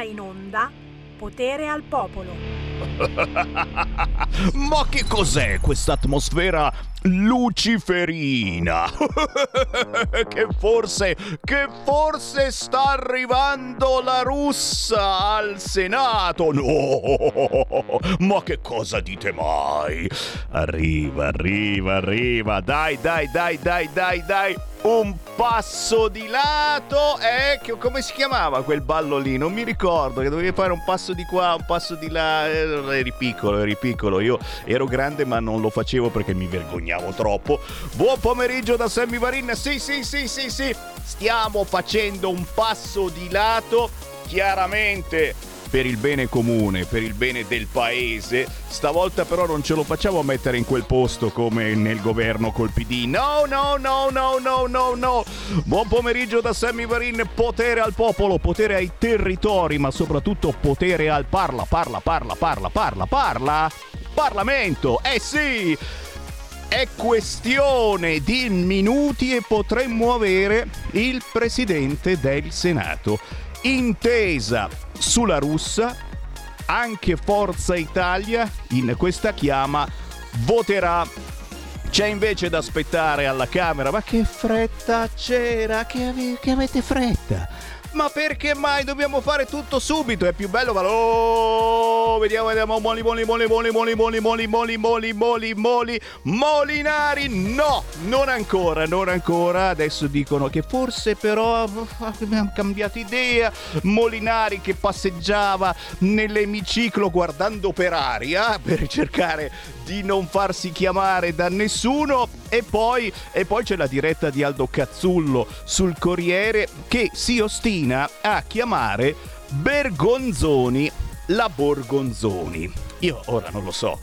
ora in onda Potere al popolo. Ma che cos'è questa atmosfera luciferina? che forse, che forse sta arrivando la russa al Senato? No! Ma che cosa dite mai? Arriva, arriva, arriva. Dai, dai, dai, dai, dai, dai un passo di lato eh, che, come si chiamava quel ballo lì non mi ricordo che dovevi fare un passo di qua un passo di là eh, eri piccolo eri piccolo io ero grande ma non lo facevo perché mi vergognavo troppo buon pomeriggio da Sammy Varin sì sì sì sì sì stiamo facendo un passo di lato chiaramente per il bene comune, per il bene del paese. Stavolta però non ce lo facciamo mettere in quel posto come nel governo col PD. No, no, no, no, no, no, no. Buon pomeriggio da Sammy Varin, potere al popolo, potere ai territori, ma soprattutto potere al parla, parla, parla, parla, parla, parla. Parlamento, eh sì! È questione di minuti e potremmo avere il Presidente del Senato intesa sulla russa, anche Forza Italia in questa chiama voterà. C'è invece da aspettare alla Camera, ma che fretta c'era, che, ave- che avete fretta? Ma perché mai dobbiamo fare tutto subito? È più bello Oh, vediamo, vediamo. Moli, moli, moli, moli, moli, moli, moli, moli, moli, moli, moli. Molinari, no! Non ancora, non ancora. Adesso dicono che forse però abbiamo cambiato idea. Molinari che passeggiava nell'emiciclo guardando per aria per cercare di non farsi chiamare da nessuno. E poi, e poi c'è la diretta di Aldo Cazzullo sul Corriere che si ostina a chiamare Bergonzoni la Borgonzoni. Io ora non lo so,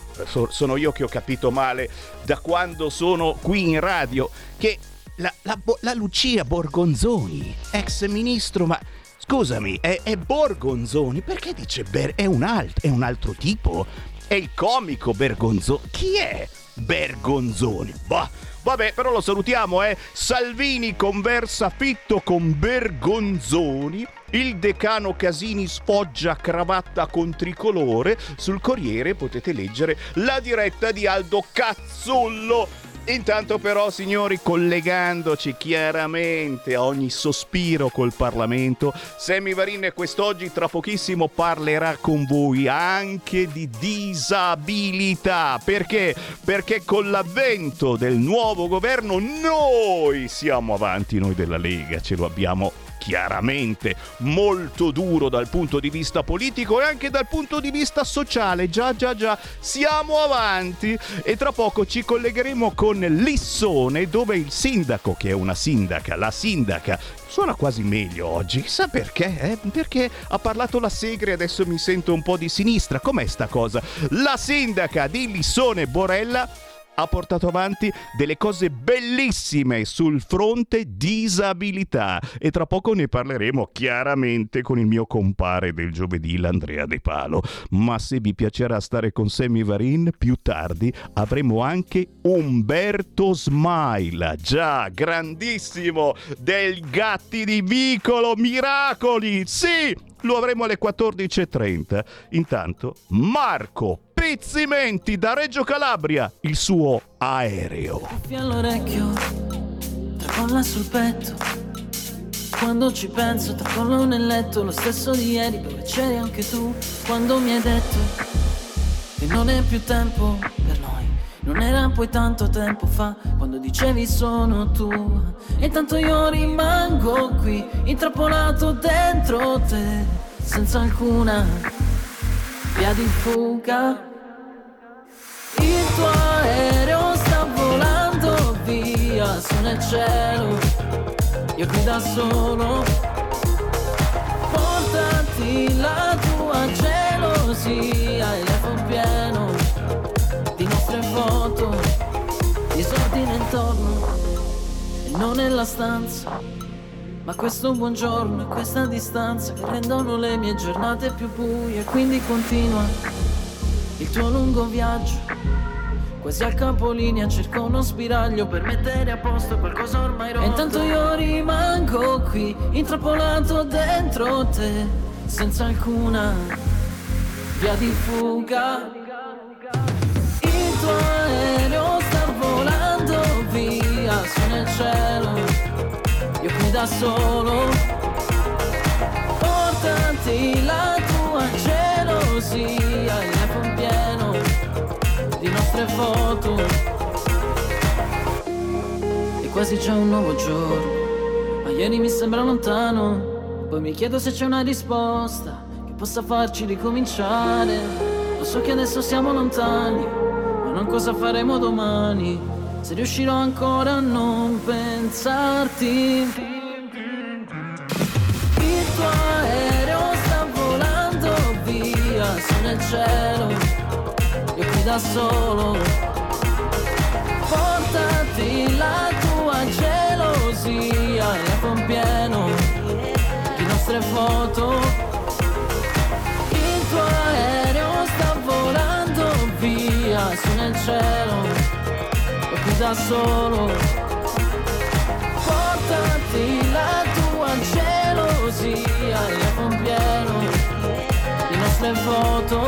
sono io che ho capito male da quando sono qui in radio che la, la, la Lucia Borgonzoni, ex ministro, ma scusami, è, è Borgonzoni, perché dice Ber- è un, alt- è un altro tipo? È il comico Bergonzoni. Chi è Bergonzoni? Bah, vabbè, però lo salutiamo, eh. Salvini conversa fitto con Bergonzoni. Il decano Casini sfoggia cravatta con tricolore. Sul Corriere potete leggere la diretta di Aldo Cazzullo Intanto però, signori, collegandoci chiaramente a ogni sospiro col Parlamento, Sammy Varin quest'oggi tra pochissimo parlerà con voi anche di disabilità. Perché? Perché con l'avvento del nuovo governo noi siamo avanti, noi della Lega, ce lo abbiamo chiaramente molto duro dal punto di vista politico e anche dal punto di vista sociale. Già, già, già, siamo avanti e tra poco ci collegheremo con Lissone dove il sindaco, che è una sindaca, la sindaca, suona quasi meglio oggi. Chissà perché, eh? Perché ha parlato la Segre e adesso mi sento un po' di sinistra. Com'è sta cosa? La sindaca di Lissone Borella ha portato avanti delle cose bellissime sul fronte disabilità e tra poco ne parleremo chiaramente con il mio compare del giovedì, l'Andrea De Palo. Ma se vi piacerà stare con Sammy Varin, più tardi avremo anche Umberto Smile, già grandissimo, del Gatti di Vicolo Miracoli. Sì, lo avremo alle 14.30. Intanto Marco Pizzimenti da Reggio Calabria, il suo aereo. Cuffia all'orecchio, tracolla sul petto. Quando ci penso, tracollo nel letto, lo stesso di ieri, dove c'eri anche tu. Quando mi hai detto che non è più tempo per noi. Non era poi tanto tempo fa, quando dicevi sono tu. E intanto io rimango qui, intrappolato dentro te, senza alcuna via di fuga. Il tuo aereo sta volando via su nel cielo, io qui da solo. Portati la tua gelosia, intorno e non nella stanza. Ma questo buongiorno e questa distanza che rendono le mie giornate più buie, quindi continua il tuo lungo viaggio. Quasi al capolinea cerco uno spiraglio per mettere a posto qualcosa ormai rotto. E intanto io rimango qui, intrappolato dentro te, senza alcuna via di fuga. Da solo. Portati la tua gelosia, il iPhone pieno di nostre foto. E quasi c'è un nuovo giorno, ma ieri mi sembra lontano. Poi mi chiedo se c'è una risposta che possa farci ricominciare. Lo so che adesso siamo lontani, ma non cosa faremo domani. Se riuscirò ancora a non pensarti. Tuo aereo sta volando via su nel cielo, io qui da solo. Portati la tua gelosia, iPhone pieno nostre foto. Il tuo aereo sta volando via su nel cielo, e qui da solo. Portati nostre foto.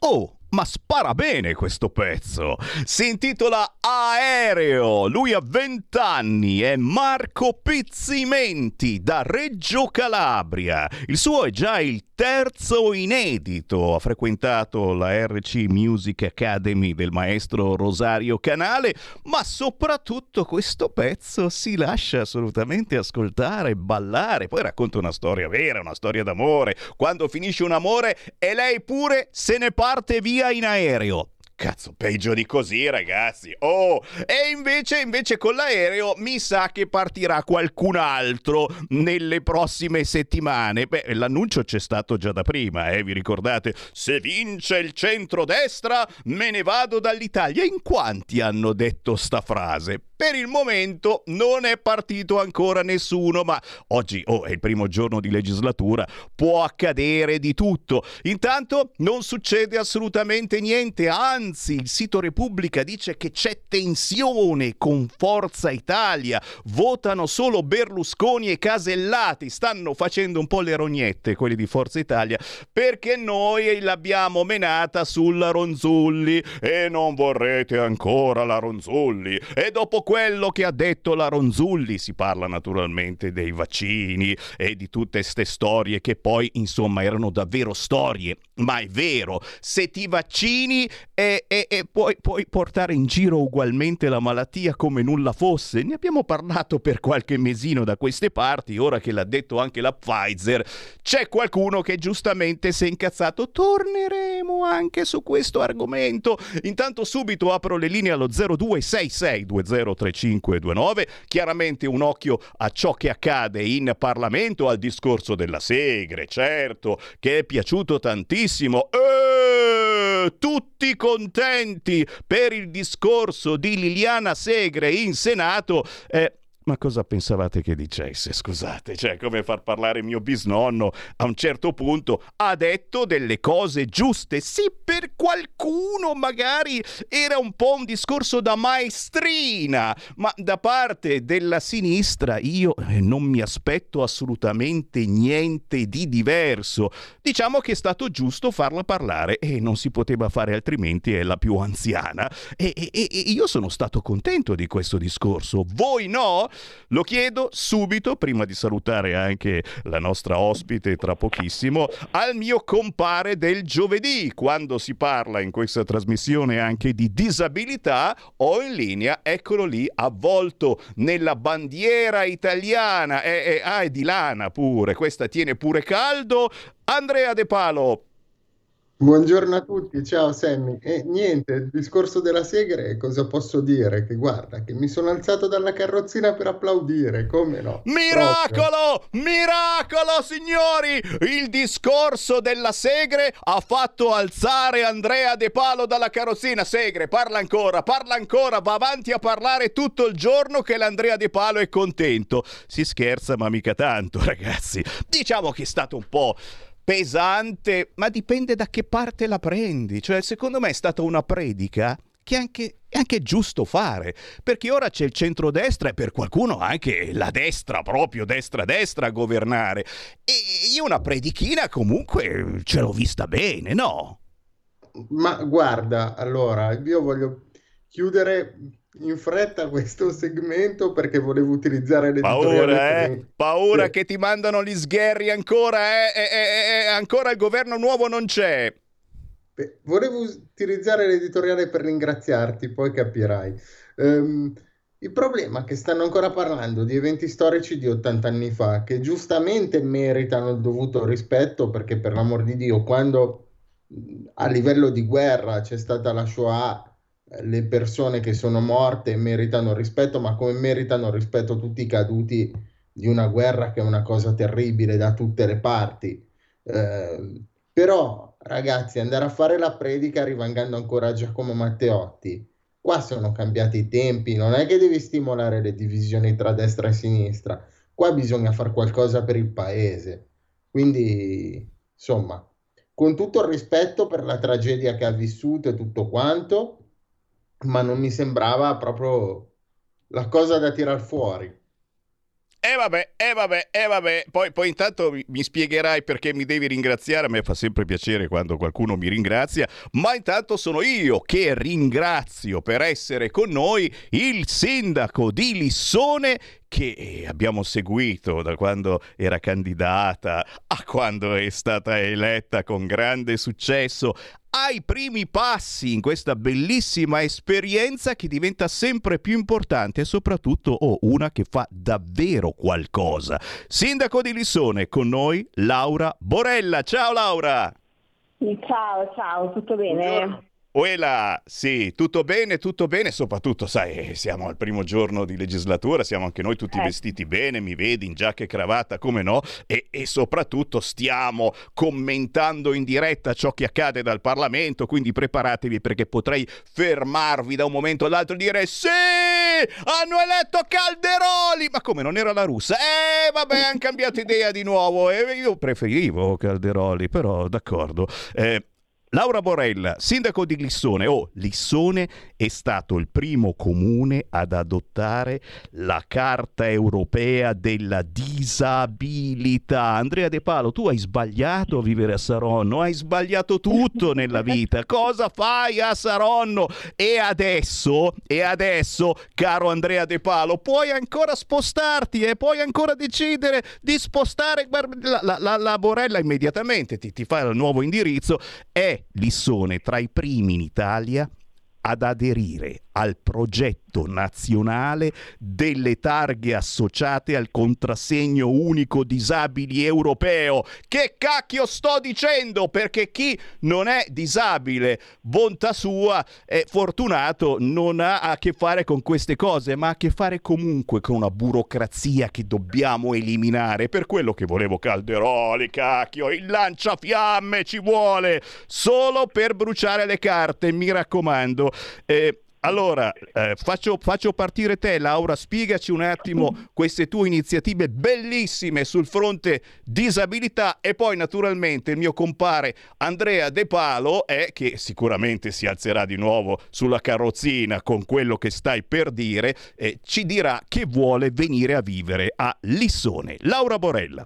Oh! ma spara bene questo pezzo. Si intitola Aereo. Lui ha 20 anni, è Marco Pizzimenti da Reggio Calabria. Il suo è già il terzo inedito. Ha frequentato la RC Music Academy del maestro Rosario Canale, ma soprattutto questo pezzo si lascia assolutamente ascoltare ballare. Poi racconta una storia vera, una storia d'amore. Quando finisce un amore e lei pure se ne parte via in aereo. Cazzo, peggio di così, ragazzi. Oh, e invece, invece con l'aereo mi sa che partirà qualcun altro nelle prossime settimane. Beh, l'annuncio c'è stato già da prima, eh, vi ricordate? Se vince il centrodestra, me ne vado dall'Italia. In quanti hanno detto sta frase? Per il momento non è partito ancora nessuno, ma oggi oh, è il primo giorno di legislatura, può accadere di tutto. Intanto non succede assolutamente niente, anzi il sito Repubblica dice che c'è tensione con Forza Italia, votano solo Berlusconi e Casellati, stanno facendo un po' le rognette quelli di Forza Italia, perché noi l'abbiamo menata sulla Ronzulli e non vorrete ancora la Ronzulli. E dopo quello che ha detto la Ronzulli, si parla naturalmente dei vaccini e di tutte queste storie che poi insomma erano davvero storie, ma è vero, se ti vaccini e, e, puoi, puoi portare in giro ugualmente la malattia come nulla fosse, ne abbiamo parlato per qualche mesino da queste parti, ora che l'ha detto anche la Pfizer, c'è qualcuno che giustamente si è incazzato, torneremo anche su questo argomento, intanto subito apro le linee allo 0266 20 3529. Chiaramente un occhio a ciò che accade in Parlamento, al discorso della Segre, certo, che è piaciuto tantissimo. E tutti contenti per il discorso di Liliana Segre in Senato. Eh, ma cosa pensavate che dicesse? Scusate, cioè come far parlare mio bisnonno a un certo punto ha detto delle cose giuste. Sì, per qualcuno magari era un po' un discorso da maestrina, ma da parte della sinistra io eh, non mi aspetto assolutamente niente di diverso. Diciamo che è stato giusto farla parlare e non si poteva fare altrimenti, è la più anziana. E, e, e io sono stato contento di questo discorso. Voi no? Lo chiedo subito, prima di salutare anche la nostra ospite tra pochissimo, al mio compare del giovedì, quando si parla in questa trasmissione anche di disabilità, ho in linea, eccolo lì, avvolto nella bandiera italiana, e, e, ah, è di lana pure, questa tiene pure caldo, Andrea De Palo. Buongiorno a tutti, ciao Sammy. E niente, il discorso della Segre, cosa posso dire? Che guarda, che mi sono alzato dalla carrozzina per applaudire, come no? Miracolo! Proprio. Miracolo, signori! Il discorso della Segre ha fatto alzare Andrea De Palo dalla carrozzina. Segre, parla ancora, parla ancora, va avanti a parlare tutto il giorno che l'Andrea De Palo è contento. Si scherza, ma mica tanto, ragazzi. Diciamo che è stato un po' pesante, ma dipende da che parte la prendi. Cioè, secondo me è stata una predica che anche, è anche giusto fare, perché ora c'è il centrodestra e per qualcuno anche la destra, proprio destra-destra a governare. E io una predichina comunque ce l'ho vista bene, no? Ma guarda, allora, io voglio chiudere in fretta questo segmento perché volevo utilizzare le Paura, eh? Paura sì. che ti mandano gli sgherri ancora, eh? eh, eh, eh ancora il governo nuovo non c'è. Beh, volevo utilizzare l'editoriale per ringraziarti, poi capirai. Um, il problema è che stanno ancora parlando di eventi storici di 80 anni fa, che giustamente meritano il dovuto rispetto, perché per l'amor di Dio, quando a livello di guerra c'è stata la Shoah, le persone che sono morte meritano rispetto, ma come meritano rispetto tutti i caduti di una guerra che è una cosa terribile da tutte le parti. Eh, però, ragazzi, andare a fare la predica rivangando ancora Giacomo Matteotti, qua sono cambiati i tempi, non è che devi stimolare le divisioni tra destra e sinistra, qua bisogna fare qualcosa per il paese. Quindi, insomma, con tutto il rispetto per la tragedia che ha vissuto e tutto quanto, ma non mi sembrava proprio la cosa da tirar fuori. E eh vabbè, e eh vabbè, e eh vabbè, poi, poi intanto mi, mi, spiegherai perché mi devi ringraziare, a me fa sempre piacere quando qualcuno mi ringrazia, ma intanto sono io che ringrazio per essere con noi il sindaco di Lissone che abbiamo seguito da quando era candidata a quando è stata eletta con grande successo ai primi passi in questa bellissima esperienza che diventa sempre più importante e soprattutto oh, una che fa davvero qualcosa. Sindaco di Lissone, con noi Laura Borella. Ciao Laura! Ciao, ciao, tutto bene? Buongiorno. Uela, sì, tutto bene, tutto bene, soprattutto, sai, siamo al primo giorno di legislatura, siamo anche noi tutti eh. vestiti bene, mi vedi in giacca e cravatta, come no, e, e, soprattutto stiamo commentando in diretta ciò che accade dal Parlamento, quindi preparatevi perché potrei fermarvi da un momento all'altro e dire sì, hanno eletto Calderoli, ma come non era la russa? Eh, vabbè, hanno cambiato idea di nuovo, e io preferivo Calderoli, però d'accordo. Eh, Laura Borella, sindaco di Lissone. Oh, Lissone è stato il primo comune ad adottare la Carta europea della disabilità. Andrea De Palo, tu hai sbagliato a vivere a Saronno, hai sbagliato tutto nella vita. Cosa fai a Saronno? E adesso, e adesso, caro Andrea De Palo, puoi ancora spostarti e puoi ancora decidere di spostare la, la, la, la Borella immediatamente, ti, ti fa il nuovo indirizzo. È Lissone tra i primi in Italia ad aderire al progetto nazionale delle targhe associate al contrassegno unico disabili europeo. Che cacchio sto dicendo? Perché chi non è disabile, bontà sua, è fortunato, non ha a che fare con queste cose, ma ha a che fare comunque con una burocrazia che dobbiamo eliminare. Per quello che volevo Calderoli, cacchio, il lanciafiamme ci vuole solo per bruciare le carte, mi raccomando. Eh, allora, eh, faccio, faccio, partire te, Laura, spiegaci un attimo queste tue iniziative bellissime sul fronte disabilità e poi naturalmente il mio compare Andrea De Palo, eh, che sicuramente si alzerà di nuovo sulla carrozzina con quello che stai per dire, eh, ci dirà che vuole venire a vivere a Lissone. Laura Borella.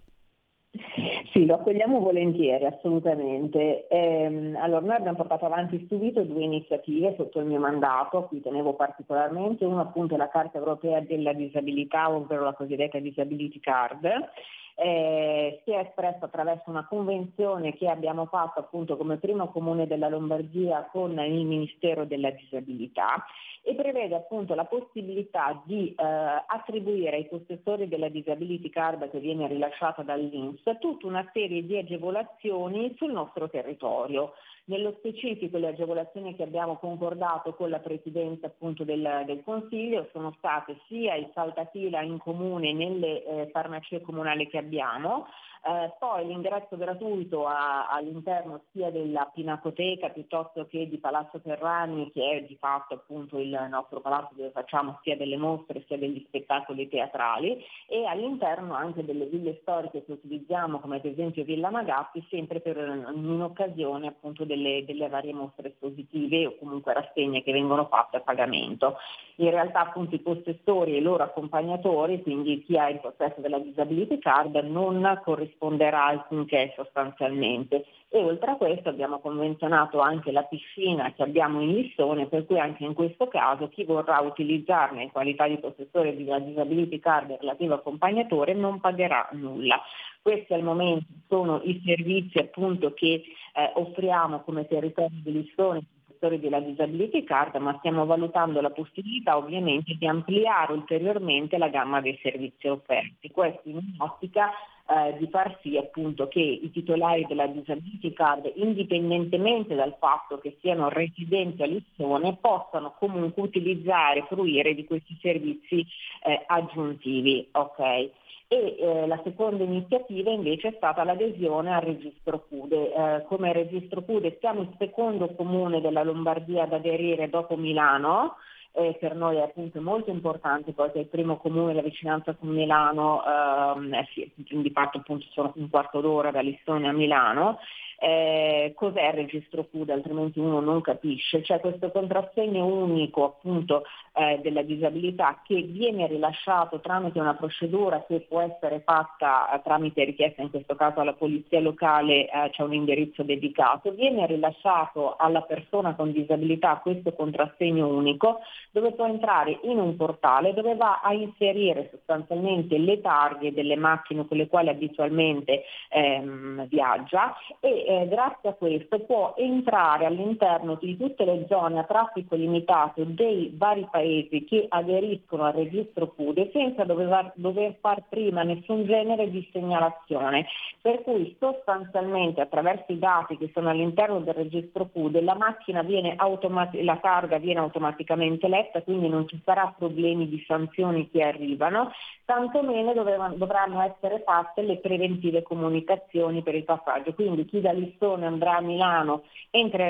Sì, lo accogliamo volentieri, assolutamente. Ehm, allora, noi abbiamo portato avanti subito due iniziative sotto il mio mandato, a cui tenevo particolarmente. Una appunto è la Carta Europea della Disabilità, ovvero la cosiddetta Disability Card, eh, si è espresso attraverso una convenzione che abbiamo fatto appunto come primo comune della Lombardia con il Ministero della Disabilità e prevede appunto la possibilità di eh, attribuire ai possessori della disability card che viene rilasciata dall'Inps tutta una serie di agevolazioni sul nostro territorio. Nello specifico le agevolazioni che abbiamo concordato con la Presidenza appunto del, del Consiglio sono state sia il saltafila in comune nelle eh, farmacie comunali che abbiamo, Eh, poi l'ingresso gratuito a, all'interno sia della Pinacoteca piuttosto che di Palazzo Ferrani, che è di fatto appunto il nostro palazzo dove facciamo sia delle mostre sia degli spettacoli teatrali e all'interno anche delle ville storiche che utilizziamo come ad esempio Villa Magatti sempre per, in occasione appunto delle, delle varie mostre espositive o comunque rassegne che vengono fatte a pagamento. In realtà appunto i possessori e i loro accompagnatori, quindi chi ha il possesso della disability card non corrisponde risponderà alcunché sostanzialmente. E oltre a questo abbiamo convenzionato anche la piscina che abbiamo in listone, per cui anche in questo caso chi vorrà utilizzarne in qualità di possessore di una disability card relativo accompagnatore non pagherà nulla. Questi al momento sono i servizi appunto che eh, offriamo come territorio di listone della disability card, ma stiamo valutando la possibilità ovviamente di ampliare ulteriormente la gamma dei servizi offerti. Questo in un'ottica eh, di far sì appunto che i titolari della disability card, indipendentemente dal fatto che siano residenti a Lissone, possano comunque utilizzare e fruire di questi servizi eh, aggiuntivi. Okay? E eh, la seconda iniziativa invece è stata l'adesione al registro CUDE. Eh, come registro CUDE siamo il secondo comune della Lombardia ad aderire dopo Milano, eh, per noi è appunto molto importante perché il primo comune la vicinanza con Milano, ehm, eh sì, di fatto appunto sono un quarto d'ora da Lissone a Milano eh, cos'è il registro CUD, altrimenti uno non capisce. C'è questo contrassegno unico appunto eh, della disabilità che viene rilasciato tramite una procedura che può essere fatta eh, tramite richiesta, in questo caso alla polizia locale eh, c'è un indirizzo dedicato, viene rilasciato alla persona con disabilità questo contrassegno unico dove può entrare in un portale dove va a inserire sostanzialmente le targhe delle macchine con le quali abitualmente ehm, viaggia e eh, grazie a questo può entrare all'interno di tutte le zone a traffico limitato dei vari paesi che aderiscono al registro CUDE senza dover, dover far prima nessun genere di segnalazione. Per cui sostanzialmente attraverso i dati che sono all'interno del registro CUDE la macchina viene automati- la targa viene automaticamente letta, quindi non ci sarà problemi di sanzioni che arrivano, tantomeno dovranno essere fatte le preventive comunicazioni per il passaggio. Quindi chi da Lissone andrà a Milano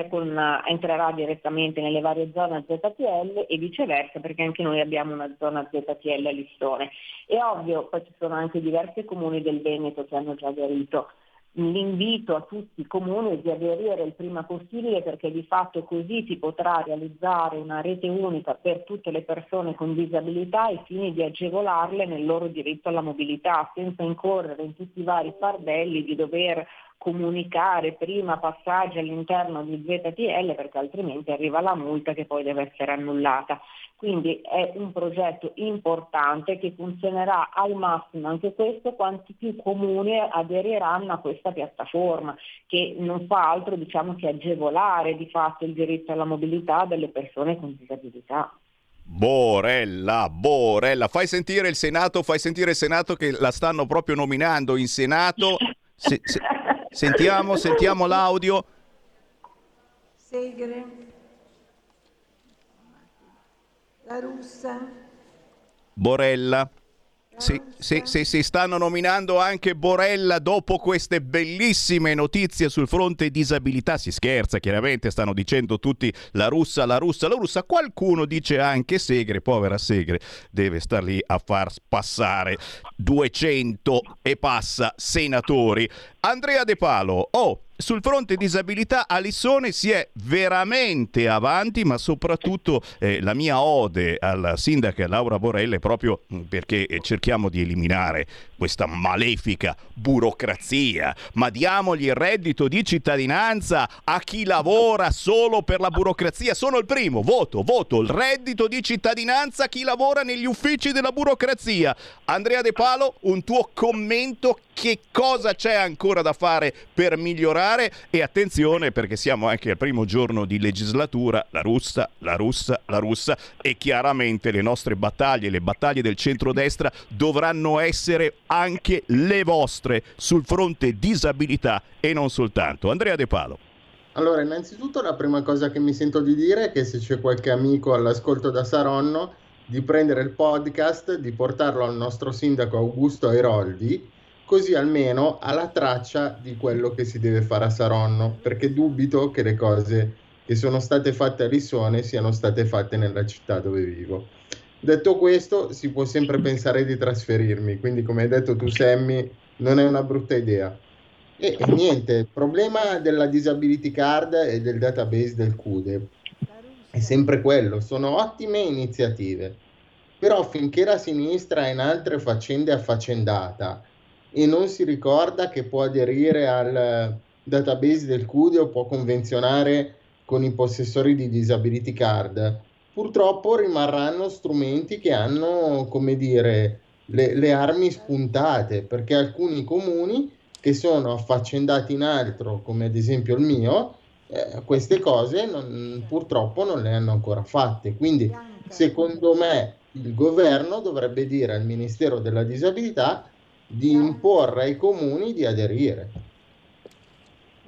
con, entrerà direttamente nelle varie zone ZTL e viceversa perché anche noi abbiamo una zona ZTL a Lissone. È ovvio, poi ci sono anche diversi comuni del Veneto che hanno già aderito l'invito a tutti i comuni di aderire il prima possibile perché di fatto così si potrà realizzare una rete unica per tutte le persone con disabilità ai fini di agevolarle nel loro diritto alla mobilità senza incorrere in tutti i vari fardelli di dover comunicare prima passaggi all'interno di ZTL perché altrimenti arriva la multa che poi deve essere annullata. Quindi è un progetto importante che funzionerà al massimo anche questo quanti più comuni aderiranno a questa piattaforma che non fa altro diciamo, che agevolare di fatto il diritto alla mobilità delle persone con disabilità. Borella, Borella, fai sentire il Senato, fai sentire il Senato che la stanno proprio nominando in Senato. Se, se, Sentiamo, sentiamo l'audio. Segre. La russa. Borella. Si, si, si, si, stanno nominando anche Borella dopo queste bellissime notizie sul fronte disabilità. Si scherza, chiaramente, stanno dicendo tutti la russa, la russa, la russa. Qualcuno dice anche Segre, povera Segre, deve star lì a far passare 200 e passa senatori. Andrea De Palo, oh, sul fronte disabilità Alissone si è veramente avanti, ma soprattutto eh, la mia ode alla sindaca Laura Borella è proprio mm, perché cerchiamo di eliminare questa malefica burocrazia, ma diamogli il reddito di cittadinanza a chi lavora solo per la burocrazia. Sono il primo, voto, voto, il reddito di cittadinanza a chi lavora negli uffici della burocrazia. Andrea De Palo, un tuo commento, che cosa c'è ancora da fare per migliorare? e attenzione perché siamo anche al primo giorno di legislatura, la russa, la russa, la russa e chiaramente le nostre battaglie, le battaglie del centrodestra dovranno essere anche le vostre sul fronte disabilità e non soltanto. Andrea De Palo. Allora, innanzitutto la prima cosa che mi sento di dire è che se c'è qualche amico all'ascolto da Saronno, di prendere il podcast, di portarlo al nostro sindaco Augusto Airoldi, così almeno ha la traccia di quello che si deve fare a Saronno, perché dubito che le cose che sono state fatte a Lissone siano state fatte nella città dove vivo. Detto questo, si può sempre pensare di trasferirmi, quindi come hai detto tu Sammy, non è una brutta idea. E, e niente, il problema della disability card e del database del CUDE è sempre quello, sono ottime iniziative, però finché la sinistra è in altre faccende affaccendata e non si ricorda che può aderire al database del CUDE o può convenzionare con i possessori di disability card, purtroppo rimarranno strumenti che hanno, come dire, le, le armi spuntate, perché alcuni comuni che sono affaccendati in altro, come ad esempio il mio, eh, queste cose non, purtroppo non le hanno ancora fatte. Quindi, secondo me, il governo dovrebbe dire al Ministero della Disabilità di imporre ai comuni di aderire.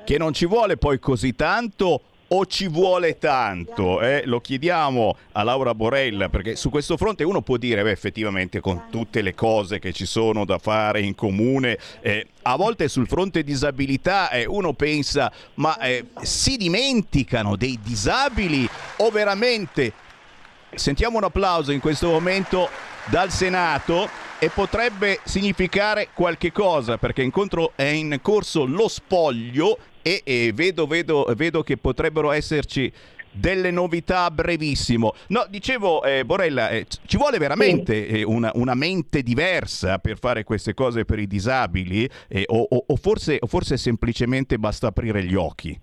Che non ci vuole poi così tanto o ci vuole tanto? Eh? Lo chiediamo a Laura Borella perché su questo fronte uno può dire, beh, effettivamente con tutte le cose che ci sono da fare in comune, eh, a volte sul fronte disabilità eh, uno pensa, ma eh, si dimenticano dei disabili o veramente... Sentiamo un applauso in questo momento dal Senato e potrebbe significare qualche cosa perché incontro è in corso lo spoglio e, e vedo, vedo, vedo che potrebbero esserci delle novità a brevissimo. No, dicevo, eh, Borella, eh, ci vuole veramente eh, una, una, mente diversa per fare queste cose per i disabili eh, o, o, o, forse, o, forse, semplicemente basta aprire gli occhi?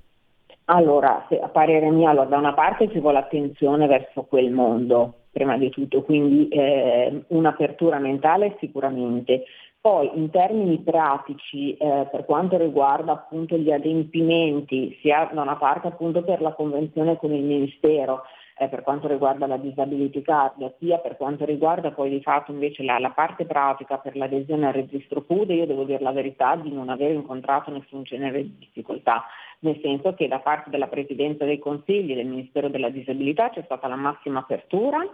Allora, se, a parere mio, allora, da una parte ci vuole attenzione verso quel mondo, prima di tutto, quindi eh, un'apertura mentale sicuramente. Poi in termini pratici, eh, per quanto riguarda appunto gli adempimenti, sia da una parte appunto per la convenzione con il Ministero, eh, per quanto riguarda la disability card, sia per quanto riguarda poi di fatto invece la, la parte pratica per l'adesione al registro PUDE, io devo dire la verità di non aver incontrato nessun genere di difficoltà, nel senso che da parte della Presidenza dei Consigli e del Ministero della Disabilità c'è stata la massima apertura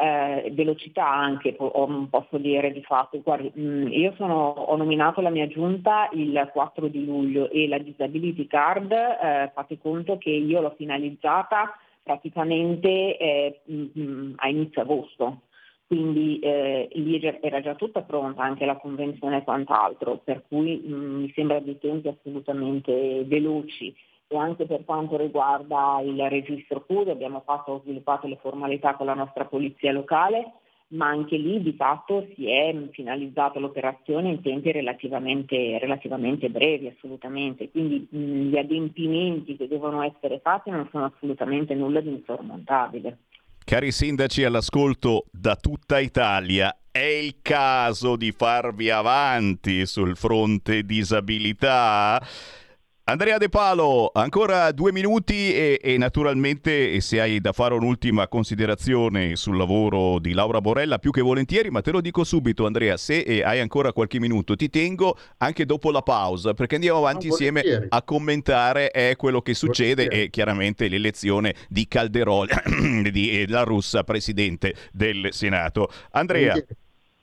eh, velocità anche, po- posso dire di fatto. Guardi, mm, io sono, ho nominato la mia giunta il 4 di luglio e la disability card, eh, fate conto che io l'ho finalizzata praticamente eh, mm, mm, a inizio agosto. Quindi eh, lì era già tutta pronta anche la convenzione e quant'altro, per cui mh, mi sembra dei tempi assolutamente veloci e anche per quanto riguarda il registro CUDE abbiamo fatto, sviluppato le formalità con la nostra polizia locale, ma anche lì di fatto si è finalizzata l'operazione in tempi relativamente, relativamente brevi, assolutamente. Quindi mh, gli adempimenti che devono essere fatti non sono assolutamente nulla di insormontabile. Cari sindaci all'ascolto da tutta Italia, è il caso di farvi avanti sul fronte disabilità? Andrea De Palo, ancora due minuti e, e, naturalmente se hai da fare un'ultima considerazione sul lavoro di Laura Borella, più che volentieri, ma te lo dico subito Andrea, se hai ancora qualche minuto ti tengo anche dopo la pausa perché andiamo avanti no, insieme a commentare eh, quello che succede volentieri. e chiaramente l'elezione di Calderoli, di eh, La Russa, presidente del Senato. Andrea.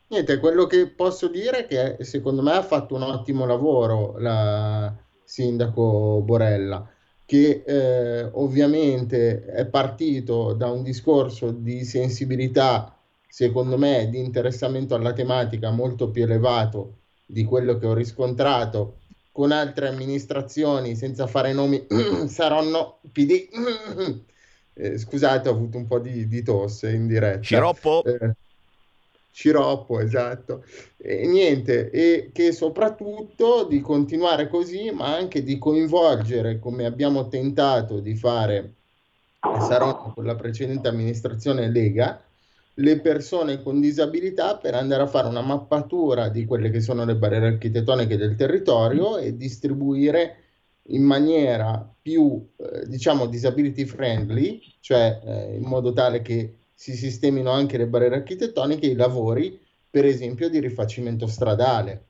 Niente, quello che posso dire è che secondo me ha fatto un ottimo lavoro la sindaco Borella, che eh, ovviamente è partito da un discorso di sensibilità, secondo me, di interessamento alla tematica molto più elevato di quello che ho riscontrato con altre amministrazioni, senza fare nomi, saranno PD. eh, scusate, ho avuto un po' di, di tosse in diretta. Sciroppo. Eh, sciroppo, esatto. E niente, e che soprattutto di continuare così, ma anche di coinvolgere, come abbiamo tentato di fare, e sarò con la precedente amministrazione Lega, le persone con disabilità per andare a fare una mappatura di quelle che sono le barriere architettoniche del territorio e distribuire in maniera più, eh, diciamo, disability friendly, cioè eh, in modo tale che si sistemino anche le barriere architettoniche i lavori, per esempio, di rifacimento stradale.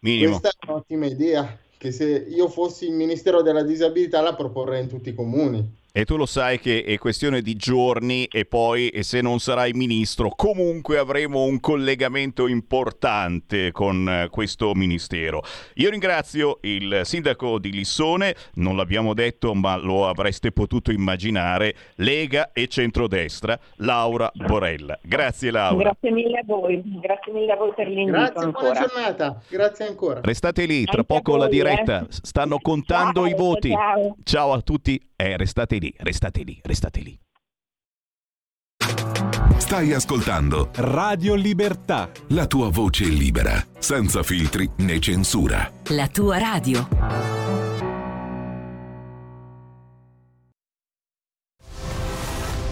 Minimo. Questa è un'ottima idea che se io fossi il Ministero della Disabilità la proporrei in tutti i comuni. E tu lo sai che è questione di giorni e poi, e se non sarai ministro, comunque avremo un collegamento importante con eh, questo ministero. Io ringrazio il sindaco di Lissone, non l'abbiamo detto ma lo avreste potuto immaginare, Lega e centrodestra, Laura Borella. Grazie Laura. Grazie mille a voi, grazie mille a voi per l'invito Grazie, ancora. buona giornata. Grazie ancora. Restate lì, tra Anche poco la voi, diretta, eh. stanno contando Ciao, i voti. ciao. Ciao a tutti, eh, restate lì, restate lì, restate lì. Stai ascoltando Radio Libertà. la tua voce libera, senza filtri né censura. La tua radio.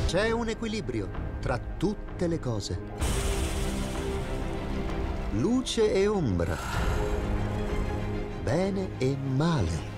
C'è un equilibrio tra tutte le cose. Luce e ombra. Bene e male.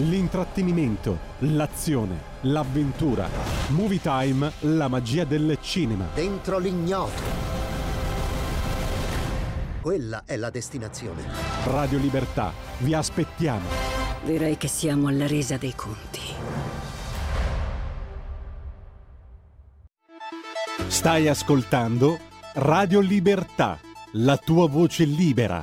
L'intrattenimento, l'azione, l'avventura. Movie Time, la magia del cinema. Dentro l'ignoto. Quella è la destinazione. Radio Libertà. Vi aspettiamo. Direi che siamo alla resa dei conti. Stai ascoltando Radio Libertà. La tua voce libera,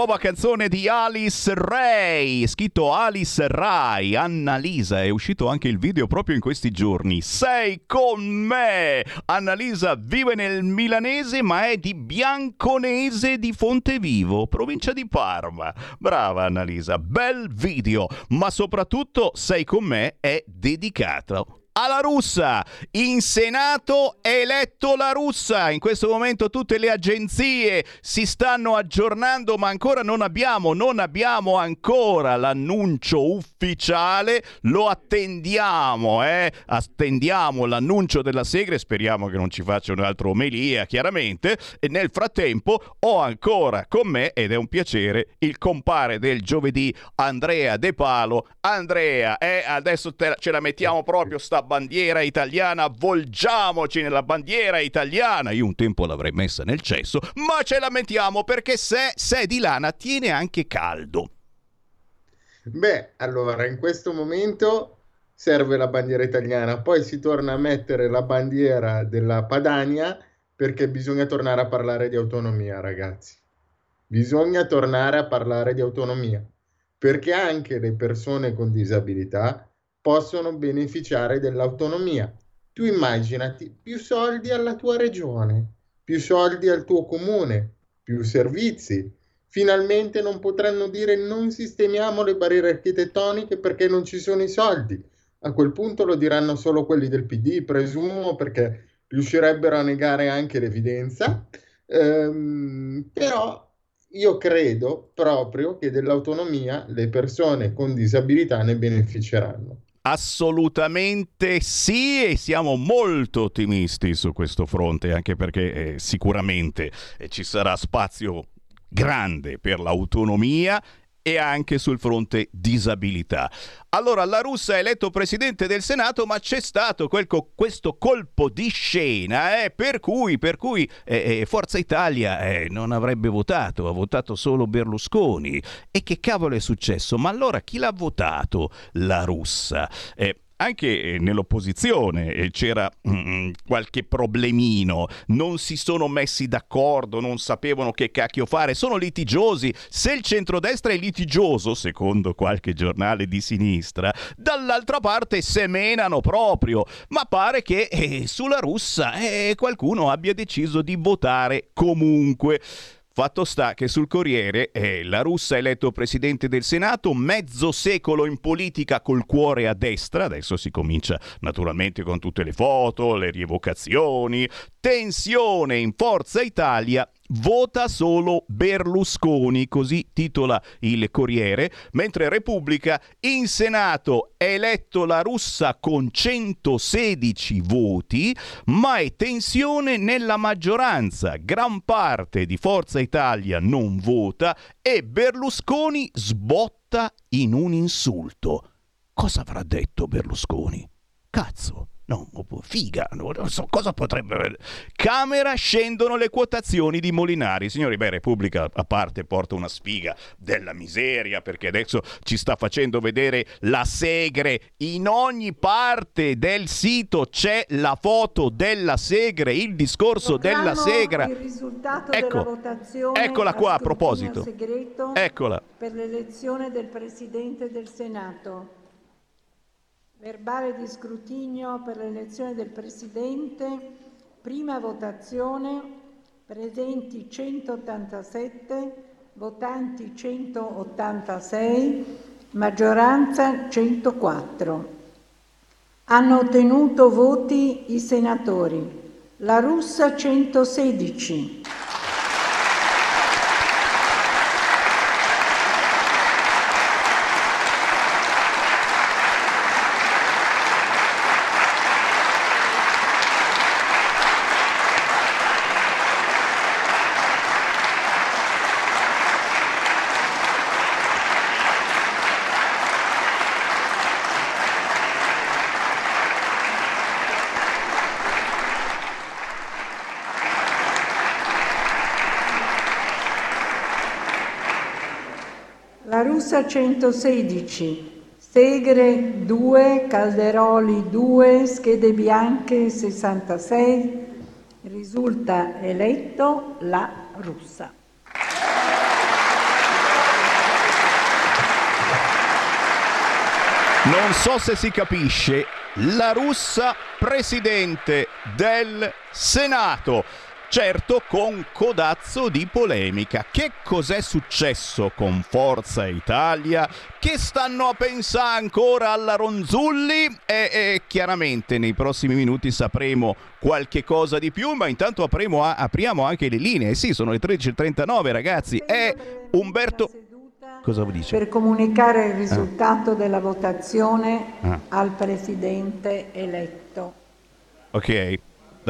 Nuova canzone di Alice Ray, scritto Alice Rai, Annalisa, è uscito anche il video proprio in questi giorni. Sei con me! Annalisa vive nel milanese ma è di Bianconese di Fontevivo, provincia di Parma. Brava Annalisa, bel video, ma soprattutto Sei con me è dedicato alla russa. In Senato è eletto la russa. In questo momento tutte le agenzie si stanno aggiornando, ma ancora non abbiamo, non abbiamo ancora l'annuncio ufficiale. Lo attendiamo, eh? Attendiamo l'annuncio della Segre. Speriamo che non ci faccia un'altra omelia, chiaramente. E nel frattempo ho ancora con me, ed è un piacere, il compare del giovedì Andrea De Palo. Andrea, eh, adesso te, ce la mettiamo proprio sta bandiera italiana, volgiamoci nella bandiera italiana. Io un tempo l'avrei messa nel cesso, ma ce la mettiamo perché se, se di lana tiene anche caldo. Beh, allora in questo momento serve la bandiera italiana, poi si torna a mettere la bandiera della Padania perché bisogna tornare a parlare di autonomia, ragazzi. Bisogna tornare a parlare di autonomia, perché anche le persone con disabilità possono beneficiare dell'autonomia. Tu immaginati più soldi alla tua regione, più soldi al tuo comune, più servizi. Finalmente non potranno dire non sistemiamo le barriere architettoniche perché non ci sono i soldi. A quel punto lo diranno solo quelli del PD, presumo, perché riuscirebbero a negare anche l'evidenza. Ehm, però io credo proprio che dell'autonomia le persone con disabilità ne beneficeranno. Assolutamente sì e siamo molto ottimisti su questo fronte, anche perché eh, sicuramente eh, ci sarà spazio grande per l'autonomia e anche sul fronte disabilità. Allora, la russa è eletto presidente del Senato, ma c'è stato quel co- questo colpo di scena, eh, per cui, per cui eh, eh Forza Italia eh, non avrebbe votato, ha votato solo Berlusconi. E che cavolo è successo? Ma allora chi l'ha votato? La russa. Anche eh, nell'opposizione eh, c'era mm, qualche problemino, non si sono messi d'accordo, non sapevano che cacchio fare, sono litigiosi. Se il centrodestra è litigioso, secondo qualche giornale di sinistra, dall'altra parte semenano proprio. Ma pare che eh, sulla russa eh, qualcuno abbia deciso di votare comunque. Fatto sta che sul Corriere eh, la russa eletto presidente del Senato, mezzo secolo in politica col cuore a destra, adesso si comincia naturalmente con tutte le foto, le rievocazioni, tensione in Forza Italia vota solo Berlusconi, così titola il Corriere, mentre Repubblica in Senato è eletto la russa con 116 voti, ma è tensione nella maggioranza, gran parte di Forza Italia non vota e Berlusconi sbotta in un insulto. Cosa avrà detto Berlusconi? Cazzo, No, figa, non so cosa potrebbe... Camera scendono le quotazioni di Molinari. Signori, beh, Repubblica a parte porta una sfiga della miseria perché adesso ci sta facendo vedere la segre. In ogni parte del sito c'è la foto della segre, il discorso Proclamo della segra. Il risultato ecco, della votazione eccola qua a proposito. segreto Eccola. Per l'elezione del Presidente del Senato. Verbale di scrutinio per l'elezione del Presidente, prima votazione, presenti 187, votanti 186, maggioranza 104. Hanno ottenuto voti i senatori. La Russa 116, 116. Segre 2, Calderoli 2, schede bianche 66. Risulta eletto la russa. Non so se si capisce, la russa presidente del Senato. Certo, con codazzo di polemica. Che cos'è successo con Forza Italia? Che stanno a pensare ancora alla Ronzulli? E, e chiaramente nei prossimi minuti sapremo qualche cosa di più, ma intanto apriamo, apriamo anche le linee. Sì, sono le 13.39 ragazzi. È Umberto... Cosa dice? Per comunicare il risultato ah. della votazione ah. al Presidente eletto. Ok.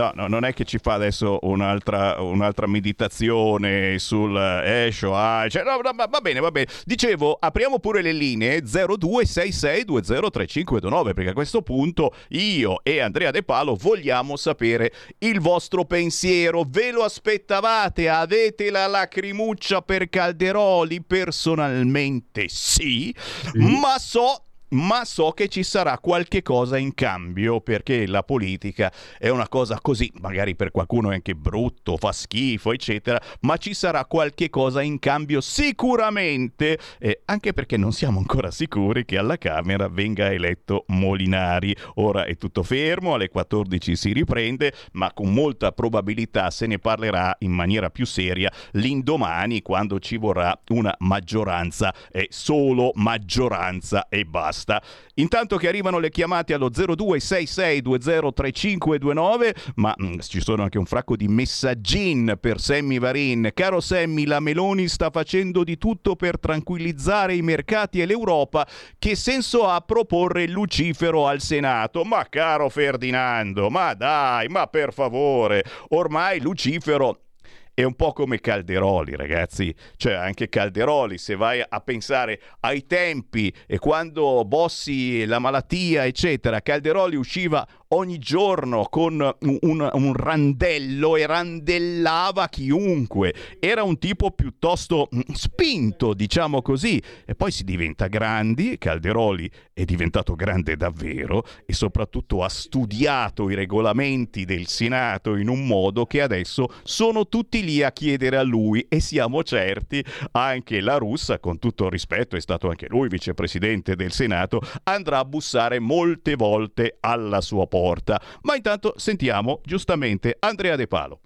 No, no, non è che ci fa adesso un'altra, un'altra meditazione sul eh, Shoah, cioè, no, no, va bene, va bene. Dicevo, apriamo pure le linee 0266203529 perché a questo punto io e Andrea De Palo vogliamo sapere il vostro pensiero. Ve lo aspettavate? Avete la lacrimuccia per Calderoli? Personalmente sì, mm. ma so ma so che ci sarà qualche cosa in cambio perché la politica è una cosa così, magari per qualcuno è anche brutto, fa schifo, eccetera, ma ci sarà qualche cosa in cambio sicuramente, eh, anche perché non siamo ancora sicuri che alla Camera venga eletto Molinari. Ora è tutto fermo, alle 14 si riprende, ma con molta probabilità se ne parlerà in maniera più seria l'indomani quando ci vorrà una maggioranza, è solo maggioranza e basta basta. Intanto che arrivano le chiamate allo 0266203529, ma mh, mm, ci sono anche un fracco di messaggin per Sammy Varin. Caro Sammy, la Meloni sta facendo di tutto per tranquillizzare i mercati e l'Europa. Che senso ha proporre Lucifero al Senato? Ma caro Ferdinando, ma dai, ma per favore, ormai Lucifero è un po' come Calderoli, ragazzi. Cioè, anche Calderoli, se vai a pensare ai tempi e quando Bossi la malattia, eccetera, Calderoli usciva ogni giorno con un, un, un, randello e randellava chiunque. Era un tipo piuttosto mm, spinto, diciamo così. E poi si diventa grandi, Calderoli è diventato grande davvero e soprattutto ha studiato i regolamenti del Senato in un modo che adesso sono tutti lì a chiedere a lui e siamo certi anche la russa, con tutto il rispetto, è stato anche lui vicepresidente del Senato, andrà a bussare molte volte alla sua porta porta. Ma intanto sentiamo giustamente Andrea De Palo.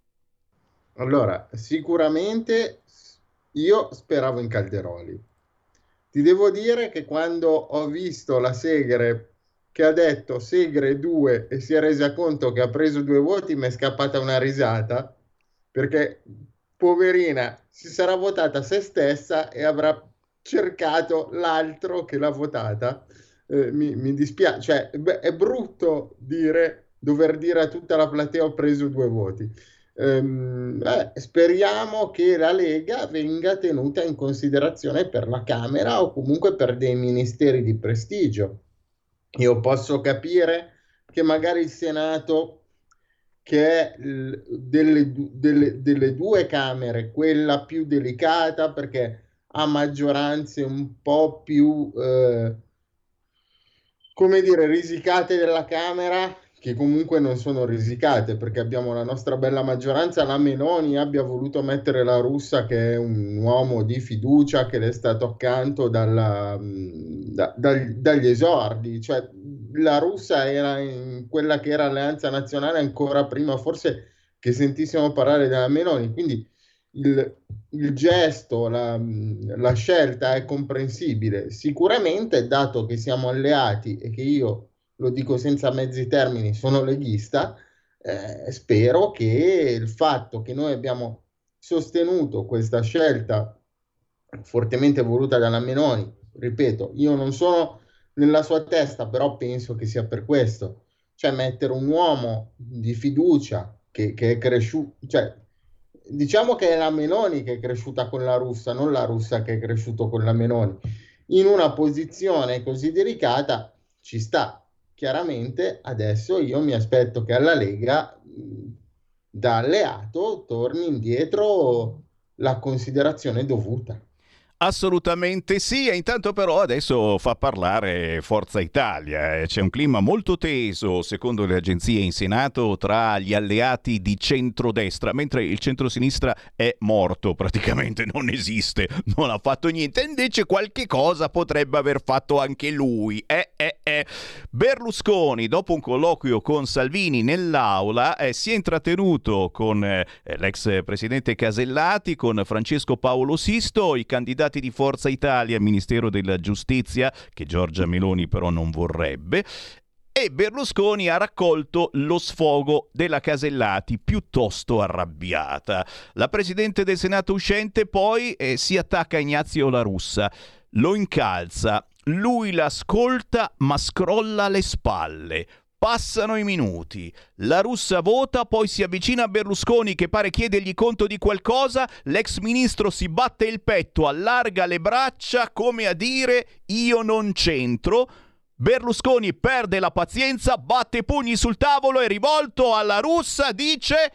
Allora, sicuramente io speravo in Calderoli. Ti devo dire che quando ho visto la Segre che ha detto Segre 2 e si è resa conto che ha preso due voti, mi è scappata una risata perché poverina si sarà votata se stessa e avrà cercato l'altro che l'ha votata eh, mi, mi, dispiace, cioè, beh, è brutto dire, dover dire a tutta la platea ho preso due voti. Ehm, eh, speriamo che la Lega venga tenuta in considerazione per la Camera o comunque per dei ministeri di prestigio. Io posso capire che magari il Senato, che è delle, delle, delle due Camere, quella più delicata perché ha maggioranze un po' più eh, come dire, risicate della Camera, che comunque non sono risicate perché abbiamo la nostra bella maggioranza, la Meloni abbia voluto mettere la russa che è un uomo di fiducia che le è stato accanto dalla, da, da, dagli esordi, cioè la russa era in quella che era Alleanza Nazionale ancora prima forse che sentissimo parlare della Meloni, quindi il, il gesto, la, la, scelta è comprensibile. Sicuramente, dato che siamo alleati e che io lo dico senza mezzi termini, sono leghista, eh, spero che il fatto che noi abbiamo sostenuto questa scelta fortemente voluta dalla Menoni, ripeto, io non sono nella sua testa, però penso che sia per questo, cioè mettere un uomo di fiducia che, che è cresciuto, cioè diciamo che è la Meloni che è cresciuta con la russa, non la russa che è cresciuto con la Meloni. In una posizione così delicata ci sta. Chiaramente adesso io mi aspetto che alla Lega da alleato torni indietro la considerazione dovuta. Assolutamente sì, e intanto però adesso fa parlare Forza Italia. Eh. C'è un clima molto teso, secondo le agenzie in Senato, tra gli alleati di centrodestra, mentre il centrosinistra è morto, praticamente non esiste, non ha fatto niente. Invece qualche cosa potrebbe aver fatto anche lui. Eh, eh, eh. Berlusconi, dopo un colloquio con Salvini nell'aula, eh, si è intrattenuto con eh, l'ex presidente Casellati, con Francesco Paolo Sisto, i candidati di Forza Italia al Ministero della Giustizia, che Giorgia Meloni però non vorrebbe, e Berlusconi ha raccolto lo sfogo della Casellati piuttosto arrabbiata. La Presidente del Senato uscente poi eh, si attacca a Ignazio La Russa, lo incalza, lui l'ascolta ma scrolla le spalle. Passano i minuti, la russa vota, poi si avvicina a Berlusconi che pare chiedergli conto di qualcosa, l'ex ministro si batte il petto, allarga le braccia come a dire io non c'entro. Berlusconi perde la pazienza, batte pugni sul tavolo e rivolto alla russa dice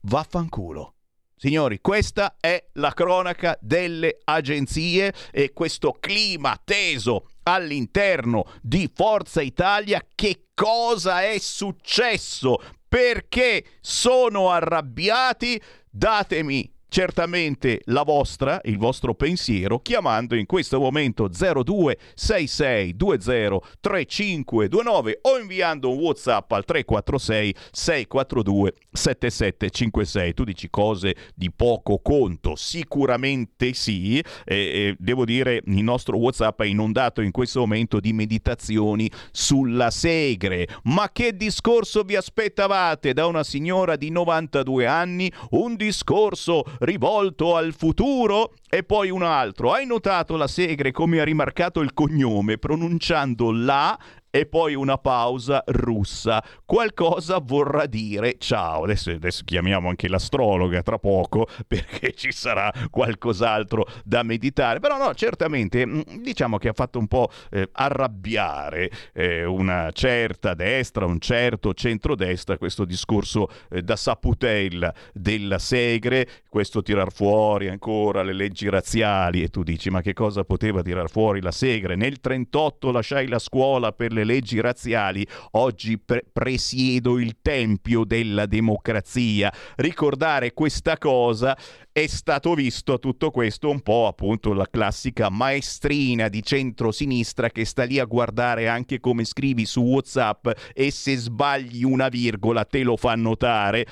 vaffanculo. Signori, questa è la cronaca delle agenzie e questo clima teso all'interno di Forza Italia. Che cosa è successo? Perché sono arrabbiati? Datemi certamente la vostra, il vostro pensiero, chiamando in questo momento 0266203529 o inviando un WhatsApp al 346 642 7756. Tu dici cose di poco conto, sicuramente sì, e, e devo dire il nostro WhatsApp è inondato in questo momento di meditazioni sulla segre. Ma che discorso vi aspettavate da una signora di 92 anni? Un discorso rivolto al futuro? E poi un altro. Hai notato la Segre come ha rimarcato il cognome pronunciando la e poi una pausa russa. Qualcosa vorrà dire ciao. Adesso, adesso, chiamiamo anche l'astrologa tra poco perché ci sarà qualcos'altro da meditare. Però no, certamente mm, diciamo che ha fatto un po' eh, arrabbiare eh, una certa destra, un certo centrodestra, questo discorso eh, da saputella della Segre, questo tirar fuori ancora le leggi razziali e tu dici ma che cosa poteva tirar fuori la Segre? Nel 38 lasciai la scuola per le le leggi razziali, oggi pre- presiedo il tempio della democrazia. Ricordare questa cosa è stato visto tutto questo un po' appunto la classica maestrina di centro-sinistra che sta lì a guardare anche come scrivi su WhatsApp e se sbagli una virgola te lo fa notare.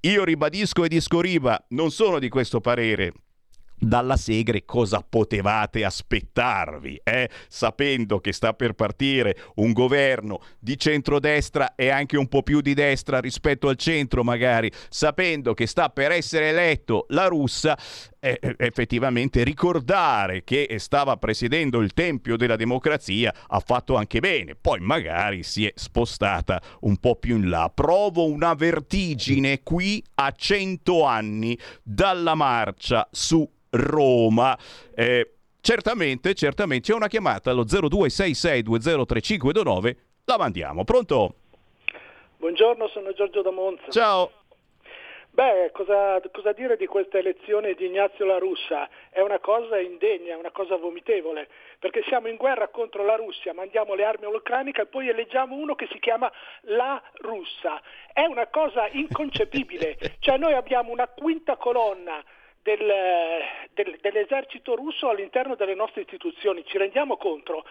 Io ribadisco e discoriva, non sono di questo parere dalla Segre cosa potevate aspettarvi, eh? sapendo che sta per partire un governo di centrodestra e anche un po' più di destra rispetto al centro magari, sapendo che sta per essere eletto la russa, eh, effettivamente ricordare che stava presiedendo il tempio della democrazia ha fatto anche bene, poi magari si è spostata un po' più in là. Provo una vertigine qui a 100 anni dalla marcia su Roma. Eh, certamente, certamente c'è una chiamata allo 0266203529, la mandiamo. Pronto? Buongiorno, sono Giorgio da Monza. Ciao. Beh, cosa, cosa, dire di questa elezione di Ignazio La Russa? È una cosa indegna, è una cosa vomitevole, perché siamo in guerra contro la Russia, mandiamo le armi all'Ucranica e poi eleggiamo uno che si chiama La Russa. È una cosa inconcepibile. cioè noi abbiamo una quinta colonna del, del, dell'esercito russo all'interno delle nostre istituzioni. Ci rendiamo conto?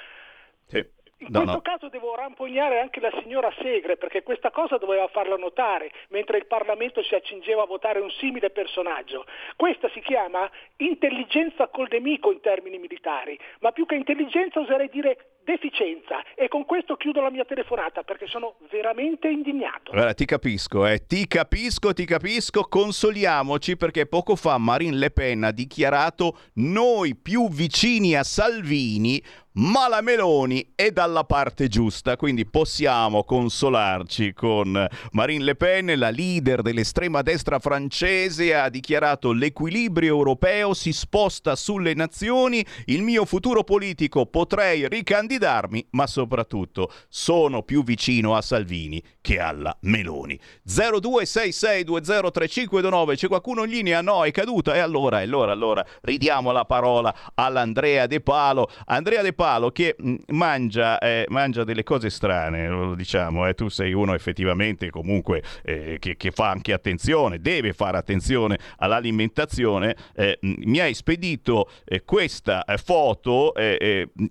Sì. In no, questo no. caso devo rampognare anche la signora Segre perché questa cosa doveva farla notare mentre il Parlamento si accingeva a votare un simile personaggio. Questa si chiama intelligenza col nemico in termini militari, ma più che intelligenza oserei dire deficienza e con questo chiudo la mia telefonata perché sono veramente indignato. Allora, ti capisco, eh. ti capisco, ti capisco, consoliamoci perché poco fa Marine Le Pen ha dichiarato noi più vicini a Salvini ma la Meloni è dalla parte giusta, quindi possiamo consolarci con Marine Le Pen, la leader dell'estrema destra francese, ha dichiarato l'equilibrio europeo si sposta sulle nazioni, il mio futuro politico potrei ricandidarmi candidarmi, ma soprattutto sono più vicino a Salvini che alla Meloni. 0266203529, c'è qualcuno in linea? No, è caduta. E allora, allora, allora, ridiamo la parola all'Andrea De Palo. Andrea De Palo che mh, mangia, eh, mangia delle cose strane, lo diciamo, eh. tu sei uno effettivamente comunque eh, che, che, fa anche attenzione, deve fare attenzione all'alimentazione. Eh, mi hai spedito eh, questa eh, foto,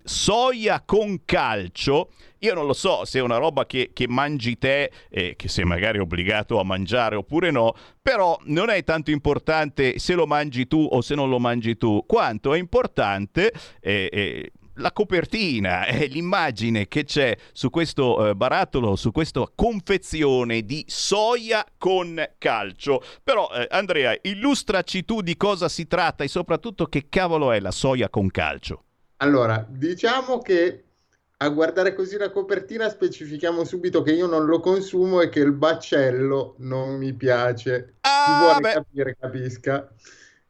soia con calcio io non lo so se è una roba che, che mangi te, eh, che sei magari obbligato a mangiare oppure no, però non è tanto importante se lo mangi tu o se non lo mangi tu, quanto è importante... Eh, eh, la copertina è l'immagine che c'è su questo eh, barattolo, su questa confezione di soia con calcio. Però eh, Andrea, illustraci tu di cosa si tratta e soprattutto che cavolo è la soia con calcio. Allora, diciamo che a guardare così la copertina specifichiamo subito che io non lo consumo e che il baccello non mi piace. Ah, Chi vuole beh. capire capisca.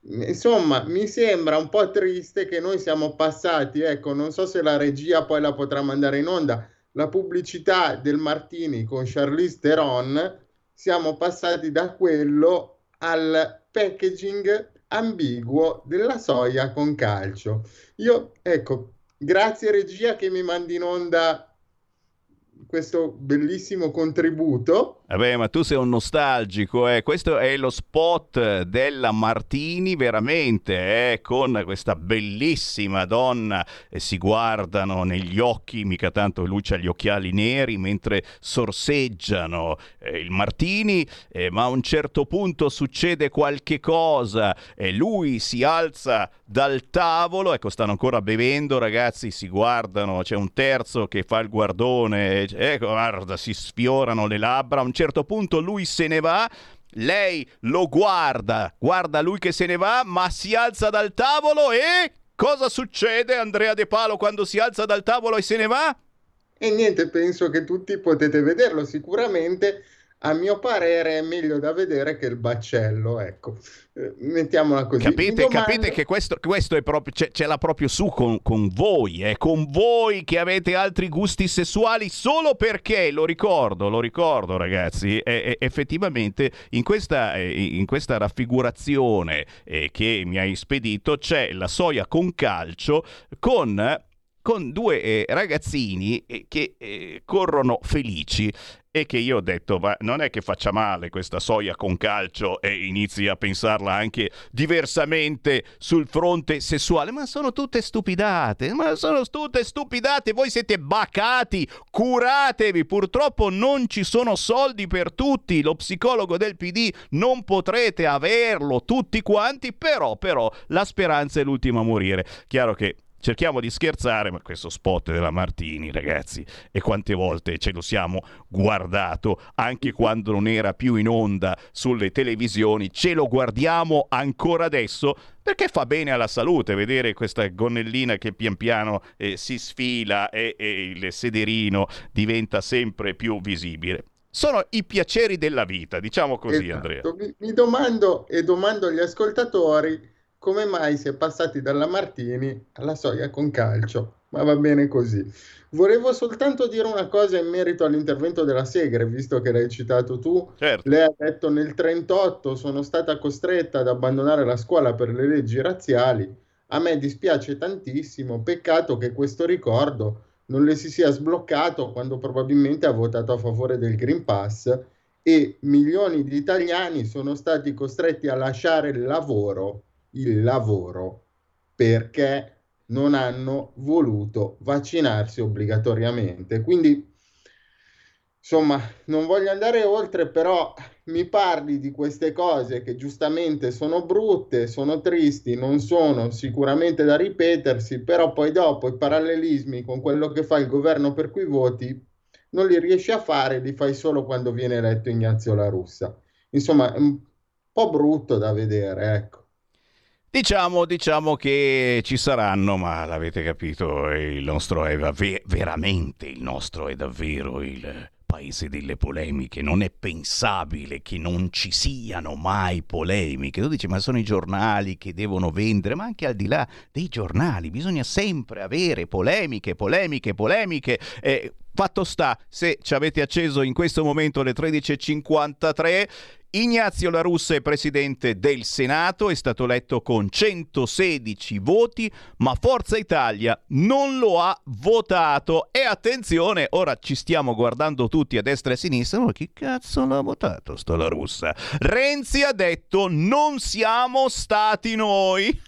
Insomma, mi sembra un po' triste che noi siamo passati, ecco, non so se la regia poi la potrà mandare in onda, la pubblicità del Martini con Charlize Theron, siamo passati da quello al packaging ambiguo della soia con calcio. Io, ecco, Grazie regia che mi mandi in onda questo bellissimo contributo. Vabbè, ma tu sei un nostalgico, eh? questo è lo spot della Martini veramente, eh? con questa bellissima donna, e si guardano negli occhi, mica tanto lui ha gli occhiali neri mentre sorseggiano eh, il Martini, eh, ma a un certo punto succede qualche cosa e lui si alza dal tavolo, ecco stanno ancora bevendo ragazzi, si guardano, c'è un terzo che fa il guardone, ecco guarda, si sfiorano le labbra, un certo punto lui se ne va, lei lo guarda, guarda lui che se ne va, ma si alza dal tavolo e... Cosa succede Andrea De Palo quando si alza dal tavolo e se ne va? E niente, penso che tutti potete vederlo sicuramente a mio parere è meglio da vedere che il baccello, ecco, eh, mettiamola così. Capite, domando... capite che questo, questo, è proprio, ce, ce l'ha proprio su con, con voi, è eh? con voi che avete altri gusti sessuali solo perché, lo ricordo, lo ricordo ragazzi, è, effettivamente in questa, in questa raffigurazione eh, che mi hai spedito c'è la soia con calcio con con due eh, ragazzini eh, che eh, corrono felici e che io ho detto, ma non è che faccia male questa soia con calcio e inizi a pensarla anche diversamente sul fronte sessuale, ma sono tutte stupidate, ma sono tutte stupidate, voi siete bacati, curatevi, purtroppo non ci sono soldi per tutti, lo psicologo del PD non potrete averlo tutti quanti, però, però la speranza è l'ultima a morire. Chiaro che cerchiamo di scherzare, ma questo spot della Martini, ragazzi, e quante volte ce lo siamo guardato, anche quando non era più in onda sulle televisioni, ce lo guardiamo ancora adesso perché fa bene alla salute vedere questa gonnellina che pian piano eh, si sfila e, e il sederino diventa sempre più visibile sono i piaceri della vita, diciamo così, esatto. Andrea. Mi, mi, domando e domando agli ascoltatori come mai si è passati dalla Martini alla soia con calcio, ma va bene così. Volevo soltanto dire una cosa in merito all'intervento della Segre, visto che l'hai citato tu. Certo. Lei ha detto nel 1938 sono stata costretta ad abbandonare la scuola per le leggi razziali. A me dispiace tantissimo, peccato che questo ricordo non le si sia sbloccato quando probabilmente ha votato a favore del Green Pass e milioni di italiani sono stati costretti a lasciare il lavoro il lavoro perché non hanno voluto vaccinarsi obbligatoriamente. Quindi, insomma, non voglio andare oltre, però mi parli di queste cose che giustamente sono brutte, sono tristi, non sono sicuramente da ripetersi, però poi dopo i parallelismi con quello che fa il governo per cui voti non li riesci a fare, li fai solo quando viene eletto Ignazio La Russa. Insomma, è un po' brutto da vedere, ecco. Diciamo, diciamo, che ci saranno, ma l'avete capito, il nostro è ver- veramente il nostro è davvero il paese delle polemiche, non è pensabile che non ci siano mai polemiche. Tu dici, ma sono i giornali che devono vendere, ma anche al di là dei giornali, bisogna sempre avere polemiche, polemiche, polemiche. Eh, Fatto sta, se ci avete acceso in questo momento le 13.53, Ignazio La Russa è presidente del Senato, è stato eletto con 116 voti, ma Forza Italia non lo ha votato. E attenzione, ora ci stiamo guardando tutti a destra e a sinistra, ma chi cazzo l'ha votato sto La Russa? Renzi ha detto non siamo stati noi.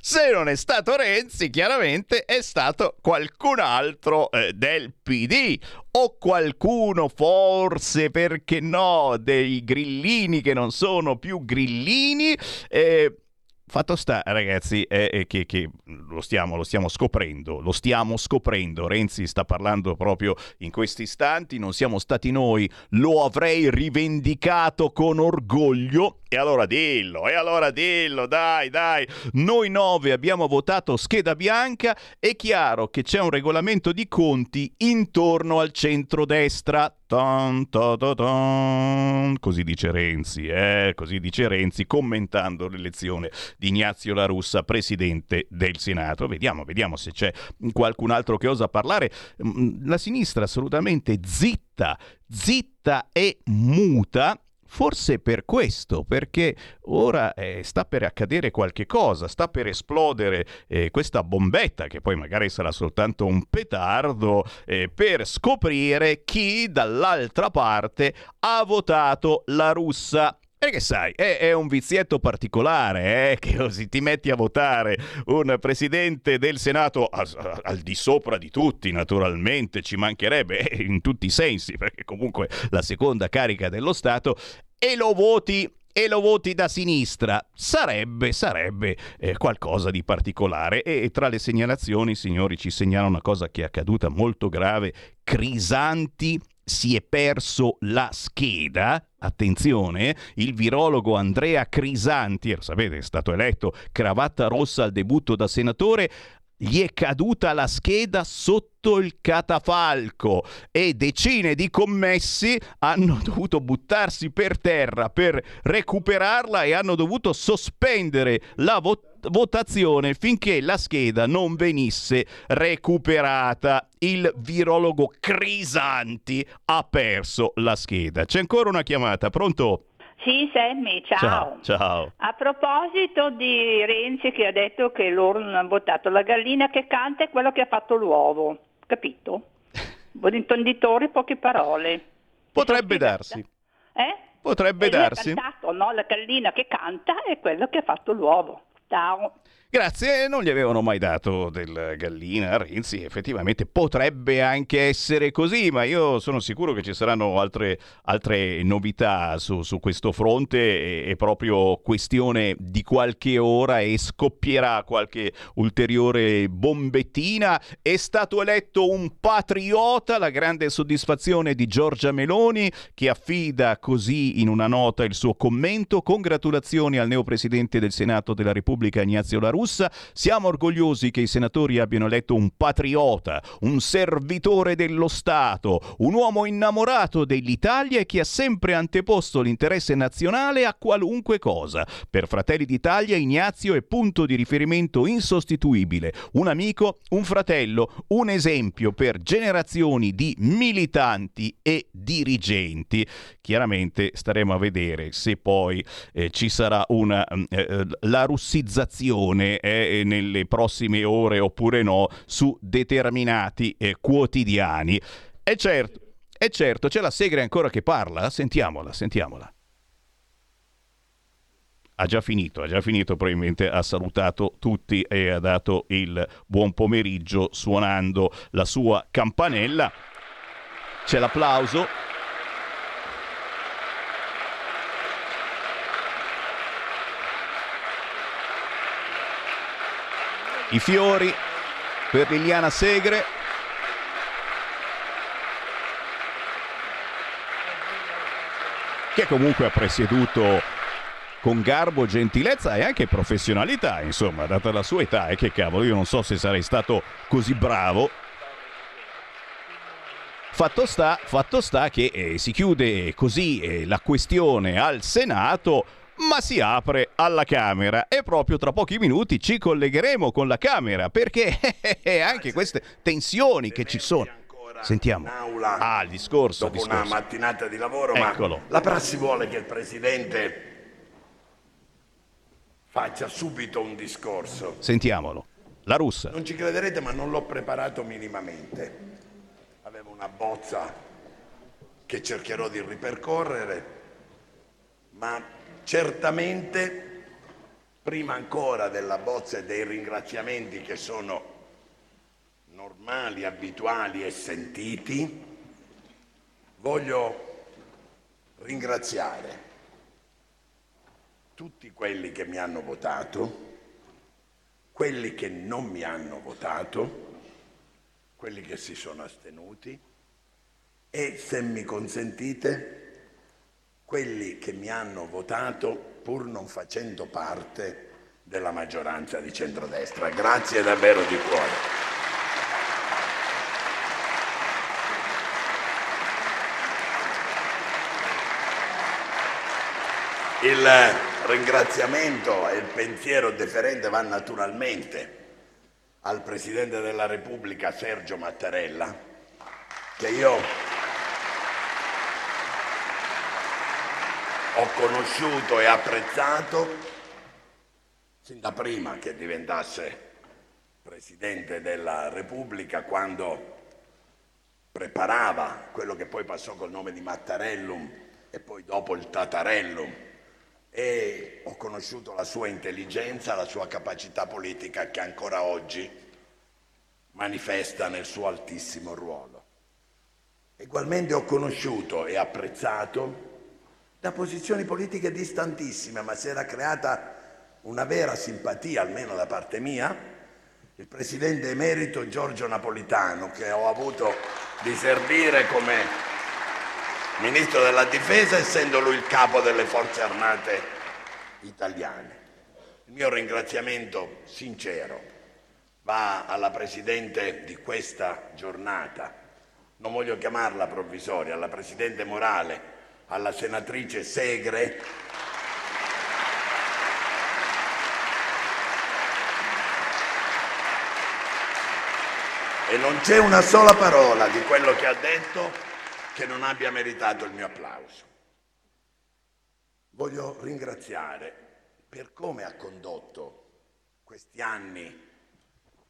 Se non è stato Renzi, chiaramente è stato qualcun altro eh, del PD o qualcuno forse, perché no, dei grillini che non sono più grillini. Eh, Fatto sta, ragazzi, è, è che, che lo, stiamo, lo, stiamo, scoprendo, lo stiamo scoprendo. Renzi sta parlando proprio in questi istanti, non siamo stati noi, lo avrei rivendicato con orgoglio. E allora dillo, e allora dillo, dai, dai. Noi nove abbiamo votato scheda bianca, è chiaro che c'è un regolamento di conti intorno al centrodestra. Tan, ta, ta, tan. Così dice Renzi, eh? così dice Renzi commentando l'elezione di Ignazio La Russa, presidente del Senato. Vediamo, vediamo se c'è qualcun altro che osa parlare. La sinistra assolutamente zitta, zitta e muta. Forse per questo, perché ora eh, sta per accadere qualche cosa, sta per esplodere eh, questa bombetta, che poi magari sarà soltanto un petardo, eh, per scoprire chi dall'altra parte ha votato la russa. Perché sai, è, è, un vizietto particolare, eh, che così ti metti a votare un presidente del Senato a, a, al di sopra di tutti, naturalmente, ci mancherebbe eh, in tutti i sensi, perché comunque la seconda carica dello Stato, e lo voti e lo voti da sinistra, sarebbe, sarebbe eh, qualcosa di particolare. E tra le segnalazioni, signori, ci segnala una cosa che è accaduta molto grave. Crisanti si è perso la scheda. Attenzione, il virologo Andrea Crisanti, sapete, è stato eletto cravatta rossa al debutto da senatore, gli è caduta la scheda sotto il catafalco e decine di commessi hanno dovuto buttarsi per terra per recuperarla e hanno dovuto sospendere la votazione votazione finché la scheda non venisse recuperata. Il virologo Crisanti ha perso la scheda. C'è ancora una chiamata, pronto? Sì, Sammy, ciao. ciao. ciao. A proposito di Renzi che ha detto che loro non hanno votato, la gallina che canta è quello che ha fatto l'uovo, capito? Buon intenditori, poche parole. Potrebbe darsi. Eh? Potrebbe darsi. Cantato, no? La gallina che canta è quello che ha fatto l'uovo. Ciao. Grazie, non gli avevano mai dato del gallina a Renzi, effettivamente potrebbe anche essere così, ma io sono sicuro che ci saranno altre, altre novità su, su, questo fronte, è, proprio questione di qualche ora e scoppierà qualche ulteriore bombettina. È stato eletto un patriota, la grande soddisfazione di Giorgia Meloni che affida così in una nota il suo commento. Congratulazioni al neopresidente del Senato della Repubblica Ignazio La russa, siamo orgogliosi che i senatori abbiano eletto un patriota, un servitore dello Stato, un uomo innamorato dell'Italia e che ha sempre anteposto l'interesse nazionale a qualunque cosa. Per Fratelli d'Italia Ignazio è punto di riferimento insostituibile, un amico, un fratello, un esempio per generazioni di militanti e dirigenti. Chiaramente staremo a vedere se poi eh, ci sarà una eh, la russizzazione eh, nelle prossime ore oppure no su determinati eh, quotidiani. E certo, è certo, c'è la Segre ancora che parla? Sentiamola, sentiamola. Ha già finito, ha già finito, probabilmente ha salutato tutti e ha dato il buon pomeriggio suonando la sua campanella. C'è l'applauso. I fiori per Liliana Segre. Che comunque ha presieduto con garbo, gentilezza e anche professionalità, insomma, data la sua età. E che cavolo, io non so se sarei stato così bravo Fatto sta, fatto sta che eh, si chiude così eh, la questione al Senato ma si apre alla Camera e proprio tra pochi minuti ci collegheremo con la Camera perché anche queste tensioni che ci sono. Sentiamo. Ah, il discorso. Dopo discorso. una mattinata di lavoro, Eccolo. ma la prassi vuole che il Presidente faccia subito un discorso. Sentiamolo. La russa. Non ci crederete, ma non l'ho preparato minimamente. Avevo una bozza che cercherò di ripercorrere, ma certamente prima ancora della bozza e dei ringraziamenti che sono normali, abituali e sentiti, voglio ringraziare tutti quelli che mi hanno votato, quelli che non mi hanno votato, quelli che si sono astenuti e, se mi consentite, quelli che mi hanno votato pur non facendo parte della maggioranza di centrodestra. Grazie davvero di cuore. Il ringraziamento e il pensiero deferente va naturalmente al Presidente della Repubblica Sergio Mattarella, che io ho conosciuto e apprezzato sin da prima che diventasse Presidente della Repubblica, quando preparava quello che poi passò col nome di Mattarellum e poi dopo il Tatarellum e ho conosciuto la sua intelligenza, la sua capacità politica che ancora oggi manifesta nel suo altissimo ruolo. Egualmente ho conosciuto e apprezzato da posizioni politiche distantissime, ma si era creata una vera simpatia, almeno da parte mia, il presidente emerito Giorgio Napolitano, che ho avuto di servire come ministro della difesa, essendo lui il capo delle forze armate italiane. Il mio ringraziamento sincero va alla presidente di questa giornata, non voglio chiamarla provvisoria, alla presidente Morale, alla senatrice Segre. E non c'è una sola parola di quello che ha detto che non abbia meritato il mio applauso. Voglio ringraziare per come ha condotto questi anni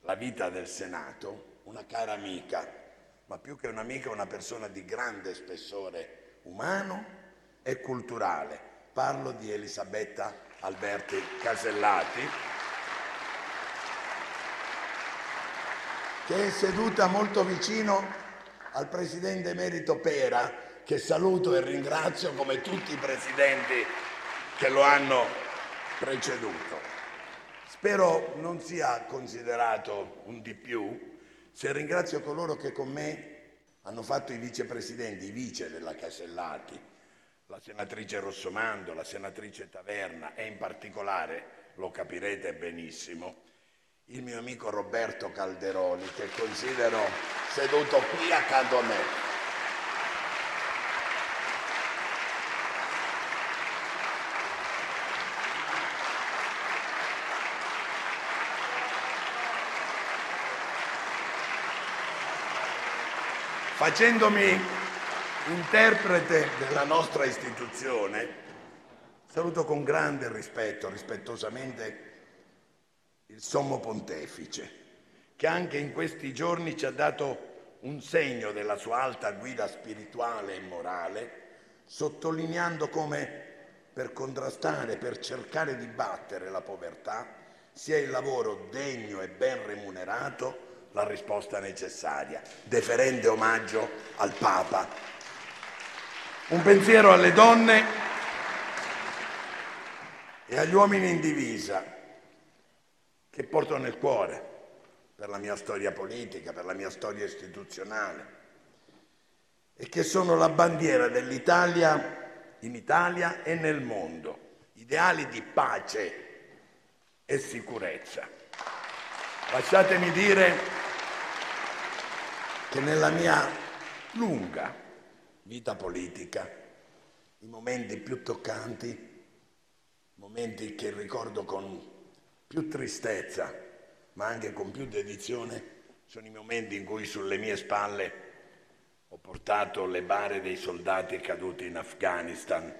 la vita del Senato una cara amica, ma più che un'amica una persona di grande spessore umano e culturale. Parlo di Elisabetta Alberti Casellati, che è seduta molto vicino al presidente emerito Pera, che saluto e ringrazio come tutti i presidenti che lo hanno preceduto. Spero non sia considerato un di più se ringrazio coloro che con me hanno fatto i vicepresidenti, i vice della Casellati, la senatrice Rossomando, la senatrice Taverna e in particolare, lo capirete benissimo, il mio amico Roberto Calderoni, che considero seduto qui accanto a me. Facendomi interprete della nostra istituzione, saluto con grande rispetto, rispettosamente, il Sommo Pontefice, che anche in questi giorni ci ha dato un segno della sua alta guida spirituale e morale, sottolineando come per contrastare, per cercare di battere la povertà, sia il lavoro degno e ben remunerato la risposta necessaria. Deferente omaggio al Papa. Un pensiero alle donne e agli uomini in divisa che porto nel cuore per la mia storia politica, per la mia storia istituzionale e che sono la bandiera dell'Italia in Italia e nel mondo, ideali di pace e sicurezza. Lasciatemi dire che nella mia lunga vita politica, i momenti più toccanti, momenti che ricordo con più tristezza, ma anche con più dedizione, sono i momenti in cui sulle mie spalle ho portato le bare dei soldati caduti in Afghanistan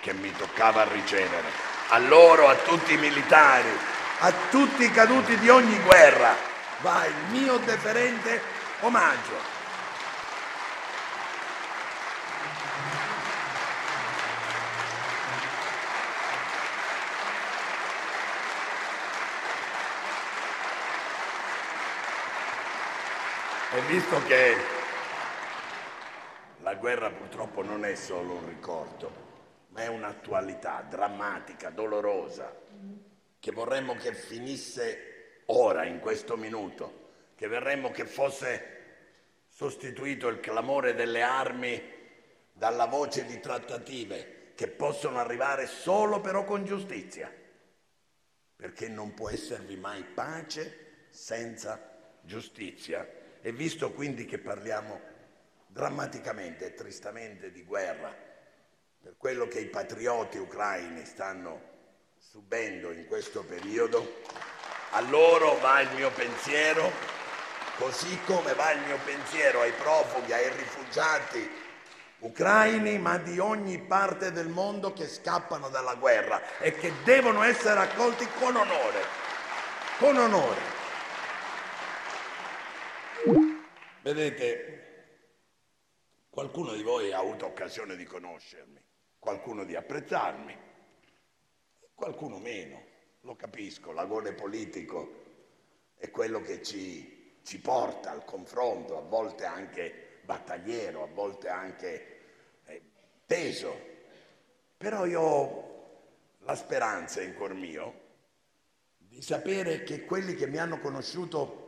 che mi toccava ricevere. A loro, a tutti i militari, a tutti i caduti di ogni guerra, va il mio deferente omaggio. E visto che la guerra purtroppo non è solo un ricordo, ma è un'attualità drammatica, dolorosa, che vorremmo che finisse ora, in questo minuto, che vorremmo che fosse sostituito il clamore delle armi dalla voce di trattative che possono arrivare solo però con giustizia, perché non può esservi mai pace senza giustizia. E visto quindi che parliamo drammaticamente e tristamente di guerra, per quello che i patrioti ucraini stanno subendo in questo periodo, a loro va il mio pensiero, così come va il mio pensiero ai profughi, ai rifugiati ucraini, ma di ogni parte del mondo che scappano dalla guerra e che devono essere accolti con onore, con onore. Vedete, qualcuno di voi ha avuto occasione di conoscermi, qualcuno di apprezzarmi, qualcuno meno, lo capisco, l'agone politico è quello che ci, ci porta al confronto, a volte anche battagliero, a volte anche eh, teso, però io ho la speranza in cuor mio di sapere che quelli che mi hanno conosciuto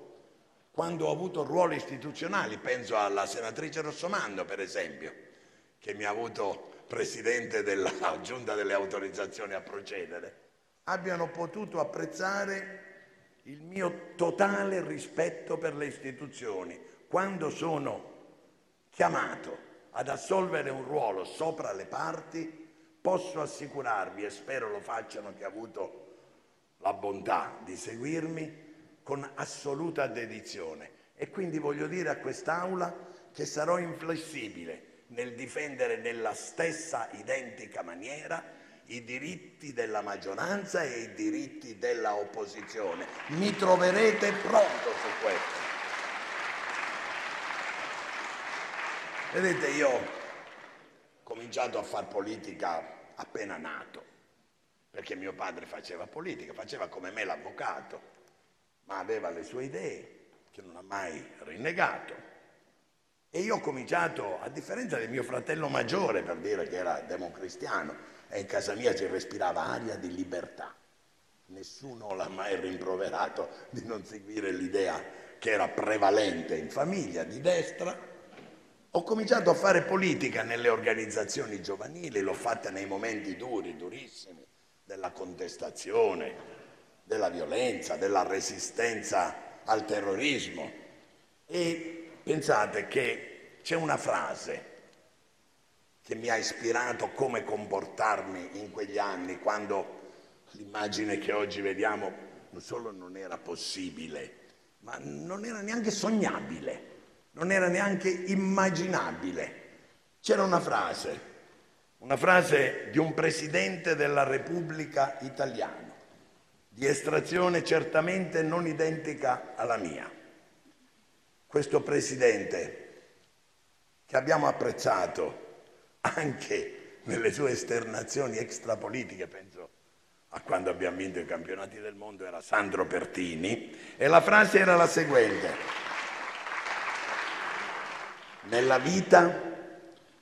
quando ho avuto ruoli istituzionali, penso alla senatrice Rossomando per esempio, che mi ha avuto presidente della giunta delle autorizzazioni a procedere, abbiano potuto apprezzare il mio totale rispetto per le istituzioni quando sono chiamato ad assolvere un ruolo sopra le parti, posso assicurarvi, e spero lo facciano chi ha avuto la bontà di seguirmi, con assoluta dedizione. E quindi voglio dire a quest'Aula che sarò inflessibile nel difendere nella stessa identica maniera i diritti della maggioranza e i diritti della opposizione. Mi troverete pronto su questo. Vedete, io ho cominciato a fare politica appena nato, perché mio padre faceva politica, faceva come me l'avvocato ma aveva le sue idee che non ha mai rinnegato. E io ho cominciato, a differenza del mio fratello maggiore, per dire che era democristiano, e in casa mia si respirava aria di libertà. Nessuno l'ha mai rimproverato di non seguire l'idea che era prevalente in famiglia di destra. Ho cominciato a fare politica nelle organizzazioni giovanili, l'ho fatta nei momenti duri, durissimi, della contestazione, della violenza, della resistenza al terrorismo. E pensate che c'è una frase che mi ha ispirato come comportarmi in quegli anni, quando l'immagine che oggi vediamo non solo non era possibile, ma non era neanche sognabile, non era neanche immaginabile. C'era una frase, una frase di un presidente della Repubblica italiana di estrazione certamente non identica alla mia. Questo Presidente, che abbiamo apprezzato anche nelle sue esternazioni extrapolitiche, penso a quando abbiamo vinto i campionati del mondo, era Sandro Pertini, e la frase era la seguente. Nella vita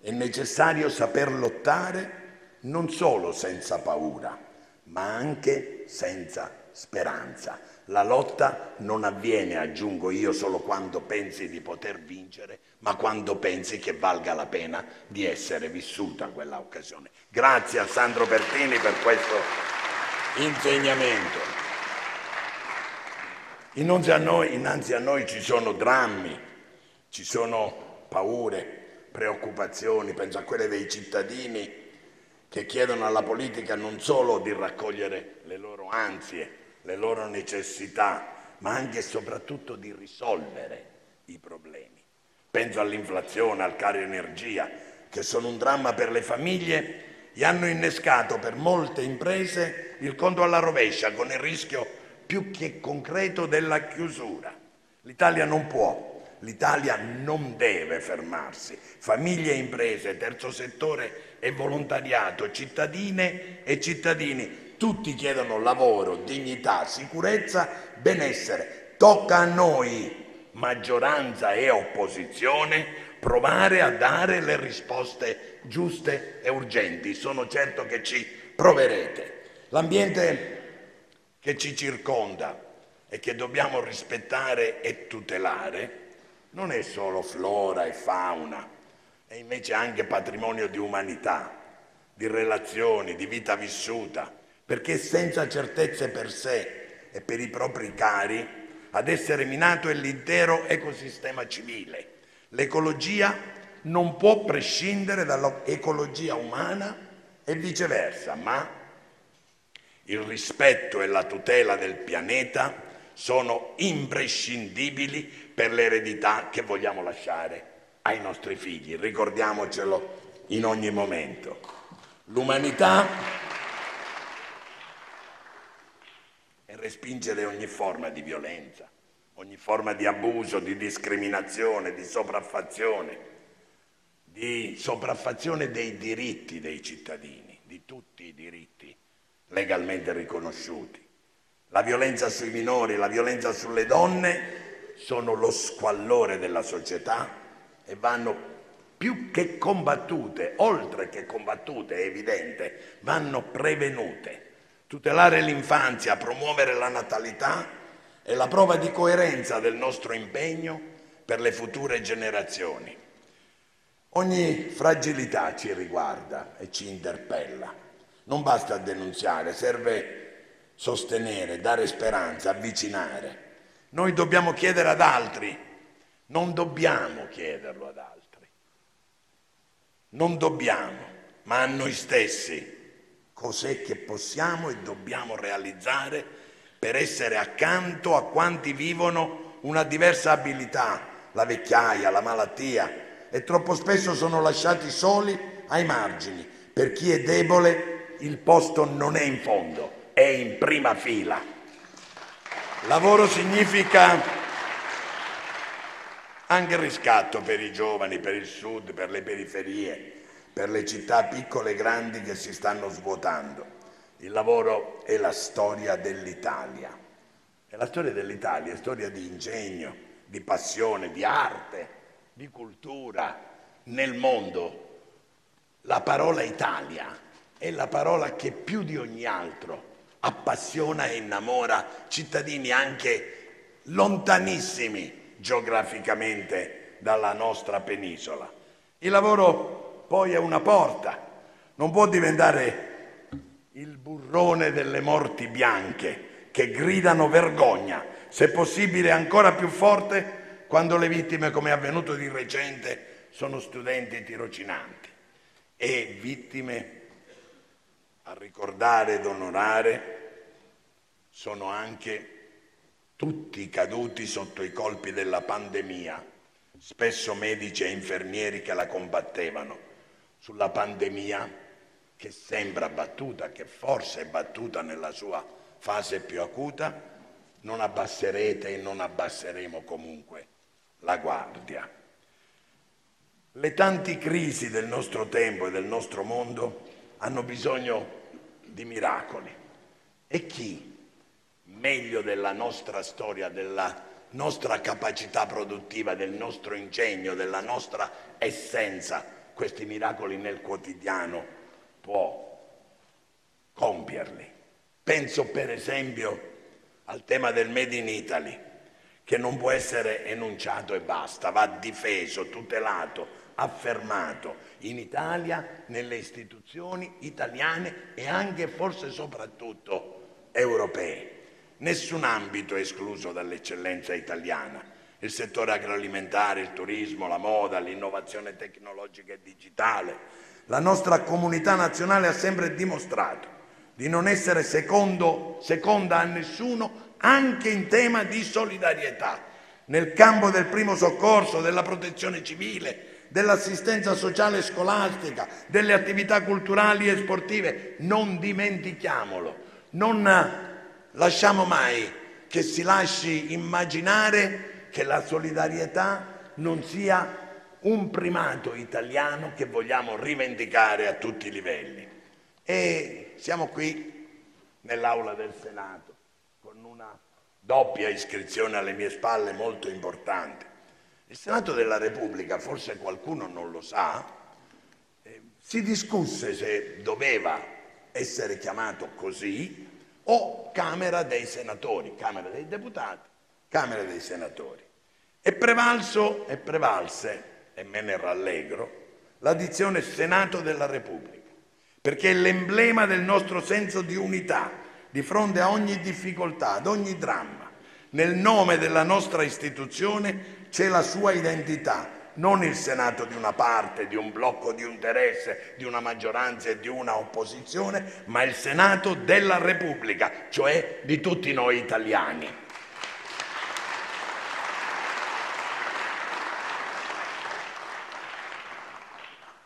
è necessario saper lottare non solo senza paura, ma anche senza speranza. La lotta non avviene, aggiungo io, solo quando pensi di poter vincere, ma quando pensi che valga la pena di essere vissuta quella occasione. Grazie a Sandro Pertini per questo insegnamento. Innanzi a noi, innanzi a noi ci sono drammi, ci sono paure, preoccupazioni, penso a quelle dei cittadini che chiedono alla politica non solo di raccogliere le loro ansie, le loro necessità, ma anche e soprattutto di risolvere i problemi. Penso all'inflazione, al caro energia, che sono un dramma per le famiglie e hanno innescato per molte imprese il conto alla rovescia, con il rischio più che concreto della chiusura. L'Italia non può L'Italia non deve fermarsi. Famiglie e imprese, terzo settore e volontariato, cittadine e cittadini, tutti chiedono lavoro, dignità, sicurezza, benessere. Tocca a noi, maggioranza e opposizione, provare a dare le risposte giuste e urgenti. Sono certo che ci proverete. L'ambiente che ci circonda e che dobbiamo rispettare e tutelare non è solo flora e fauna, è invece anche patrimonio di umanità, di relazioni, di vita vissuta, perché senza certezze per sé e per i propri cari, ad essere minato è l'intero ecosistema civile. L'ecologia non può prescindere dall'ecologia umana e viceversa, ma il rispetto e la tutela del pianeta sono imprescindibili per l'eredità che vogliamo lasciare ai nostri figli. Ricordiamocelo in ogni momento. L'umanità è respingere ogni forma di violenza, ogni forma di abuso, di discriminazione, di sopraffazione, di sopraffazione dei diritti dei cittadini, di tutti i diritti legalmente riconosciuti. La violenza sui minori, la violenza sulle donne sono lo squallore della società e vanno più che combattute, oltre che combattute, è evidente, vanno prevenute. Tutelare l'infanzia, promuovere la natalità è la prova di coerenza del nostro impegno per le future generazioni. Ogni fragilità ci riguarda e ci interpella. Non basta denunziare, serve sostenere, dare speranza, avvicinare. Noi dobbiamo chiedere ad altri, non dobbiamo chiederlo ad altri. Non dobbiamo, ma a noi stessi cos'è che possiamo e dobbiamo realizzare per essere accanto a quanti vivono una diversa abilità, la vecchiaia, la malattia, e troppo spesso sono lasciati soli ai margini. Per chi è debole il posto non è in fondo, è in prima fila. Lavoro significa anche riscatto per i giovani, per il sud, per le periferie, per le città piccole e grandi che si stanno svuotando. Il lavoro è la storia dell'Italia. E la storia dell'Italia è storia di ingegno, di passione, di arte, di cultura. Nel mondo la parola Italia è la parola che più di ogni altro appassiona e innamora cittadini anche lontanissimi geograficamente dalla nostra penisola. Il lavoro poi è una porta, non può diventare il burrone delle morti bianche che gridano vergogna, se possibile ancora più forte quando le vittime, come è avvenuto di recente, sono studenti tirocinanti. E vittime a ricordare ed onorare sono anche tutti caduti sotto i colpi della pandemia, spesso medici e infermieri che la combattevano, sulla pandemia che sembra battuta, che forse è battuta nella sua fase più acuta, non abbasserete e non abbasseremo comunque la guardia. Le tante crisi del nostro tempo e del nostro mondo hanno bisogno di miracoli. E chi, meglio della nostra storia, della nostra capacità produttiva, del nostro ingegno, della nostra essenza, questi miracoli nel quotidiano può compierli? Penso per esempio al tema del Made in Italy, che non può essere enunciato e basta, va difeso, tutelato, affermato in Italia, nelle istituzioni italiane e anche forse soprattutto europee. Nessun ambito è escluso dall'eccellenza italiana il settore agroalimentare, il turismo, la moda, l'innovazione tecnologica e digitale. La nostra comunità nazionale ha sempre dimostrato di non essere secondo, seconda a nessuno anche in tema di solidarietà, nel campo del primo soccorso, della protezione civile, dell'assistenza sociale e scolastica, delle attività culturali e sportive. Non dimentichiamolo, non lasciamo mai che si lasci immaginare che la solidarietà non sia un primato italiano che vogliamo rivendicare a tutti i livelli. E siamo qui nell'aula del Senato con una doppia iscrizione alle mie spalle molto importante. Il Senato della Repubblica, forse qualcuno non lo sa, eh, si discusse se doveva essere chiamato così o Camera dei Senatori, Camera dei Deputati, Camera dei Senatori. E prevalso e prevalse, e me ne rallegro, la dizione Senato della Repubblica, perché è l'emblema del nostro senso di unità di fronte a ogni difficoltà, ad ogni dramma. Nel nome della nostra istituzione c'è la sua identità, non il Senato di una parte, di un blocco di interesse, di una maggioranza e di una opposizione, ma il Senato della Repubblica, cioè di tutti noi italiani.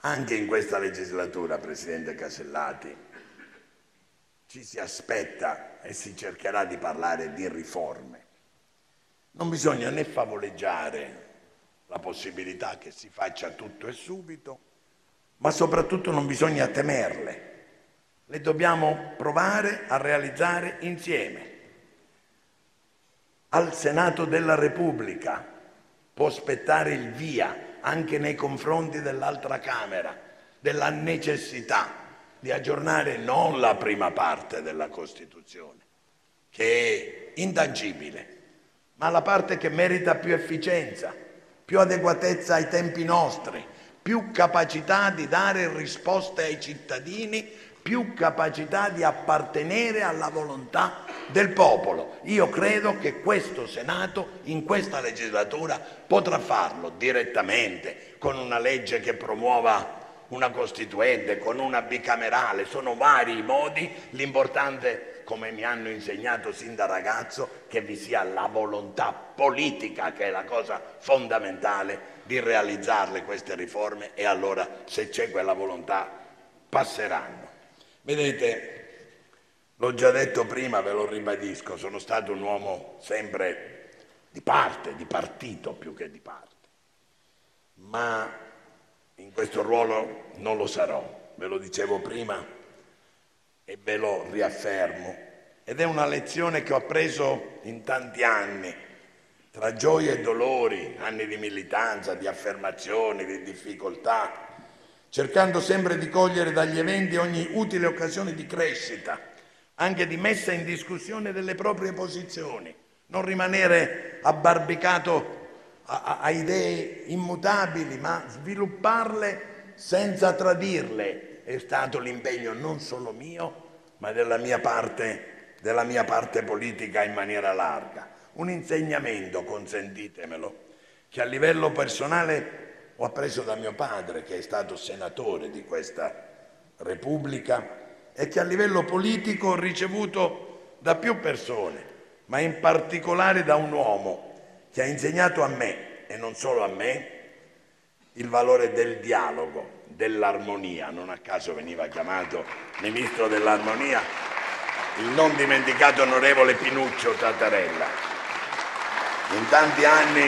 Anche in questa legislatura, Presidente Casellati, ci si aspetta e si cercherà di parlare di riforme. Non bisogna né favoleggiare la possibilità che si faccia tutto e subito, ma soprattutto non bisogna temerle. Le dobbiamo provare a realizzare insieme. Al Senato della Repubblica può aspettare il via anche nei confronti dell'altra Camera della necessità di aggiornare non la prima parte della Costituzione, che è intangibile, ma la parte che merita più efficienza, più adeguatezza ai tempi nostri, più capacità di dare risposte ai cittadini, più capacità di appartenere alla volontà del popolo. Io credo che questo Senato in questa legislatura potrà farlo direttamente, con una legge che promuova una costituente, con una bicamerale, sono vari i modi, l'importante, come mi hanno insegnato sin da ragazzo, che vi sia la volontà politica, che è la cosa fondamentale, di realizzarle queste riforme e allora se c'è quella volontà passeranno. Vedete, l'ho già detto prima, ve lo ribadisco, sono stato un uomo sempre di parte, di partito più che di parte, ma in questo ruolo non lo sarò, ve lo dicevo prima e ve lo riaffermo. Ed è una lezione che ho appreso in tanti anni, tra gioie e dolori, anni di militanza, di affermazioni, di difficoltà, cercando sempre di cogliere dagli eventi ogni utile occasione di crescita, anche di messa in discussione delle proprie posizioni, non rimanere abbarbicato a, a idee immutabili, ma svilupparle senza tradirle. È stato l'impegno non solo mio, ma della mia parte, della mia parte politica in maniera larga. Un insegnamento, consentitemelo, che a livello personale ho appreso da mio padre, che è stato senatore di questa Repubblica, e che a livello politico ho ricevuto da più persone, ma in particolare da un uomo che ha insegnato a me, e non solo a me, il valore del dialogo, dell'armonia. Non a caso veniva chiamato ministro dell'armonia il non dimenticato onorevole Pinuccio Tattarella. In tanti anni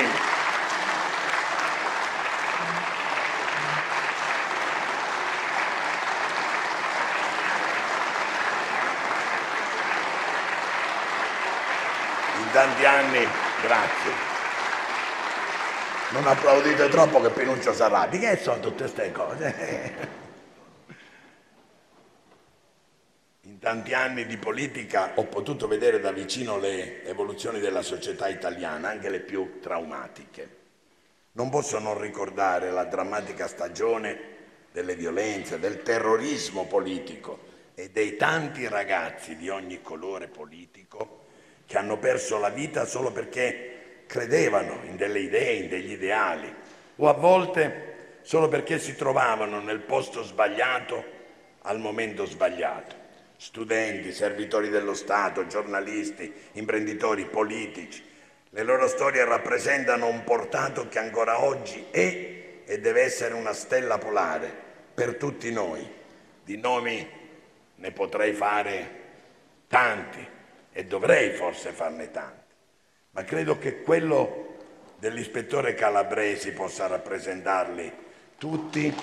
tanti anni, grazie. Non applaudite troppo che Pinuccio si arrabbi. Che sono tutte queste cose? In tanti anni di politica ho potuto vedere da vicino le evoluzioni della società italiana, anche le più traumatiche. Non posso non ricordare la drammatica stagione delle violenze, del terrorismo politico e dei tanti ragazzi di ogni colore politico che hanno perso la vita solo perché credevano in delle idee, in degli ideali, o a volte solo perché si trovavano nel posto sbagliato al momento sbagliato. Studenti, servitori dello Stato, giornalisti, imprenditori, politici. Le loro storie rappresentano un portato che ancora oggi è e deve essere una stella polare per tutti noi. Di nomi ne potrei fare tanti e dovrei forse farne tanti, ma credo che quello dell'ispettore Calabresi possa rappresentarli tutti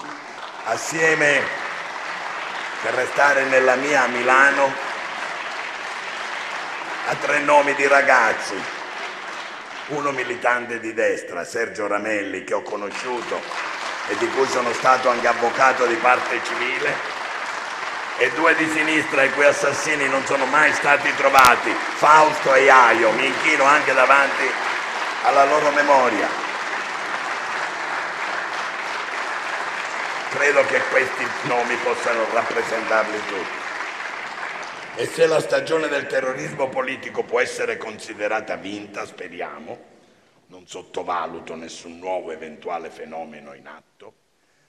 assieme per restare nella mia Milano a tre nomi di ragazzi, uno militante di destra, Sergio Ramelli, che ho conosciuto e di cui sono stato anche avvocato di parte civile, e due di sinistra i cui assassini non sono mai stati trovati, Fausto e Iaio. Mi inchino anche davanti alla loro memoria. Credo che questi nomi possano rappresentarli tutti. E se la stagione del terrorismo politico può essere considerata vinta, speriamo, non sottovaluto nessun nuovo eventuale fenomeno in atto,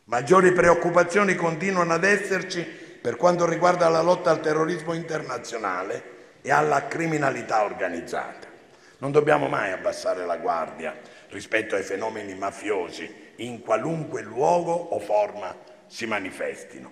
maggiori preoccupazioni continuano ad esserci per quanto riguarda la lotta al terrorismo internazionale e alla criminalità organizzata. Non dobbiamo mai abbassare la guardia rispetto ai fenomeni mafiosi in qualunque luogo o forma si manifestino.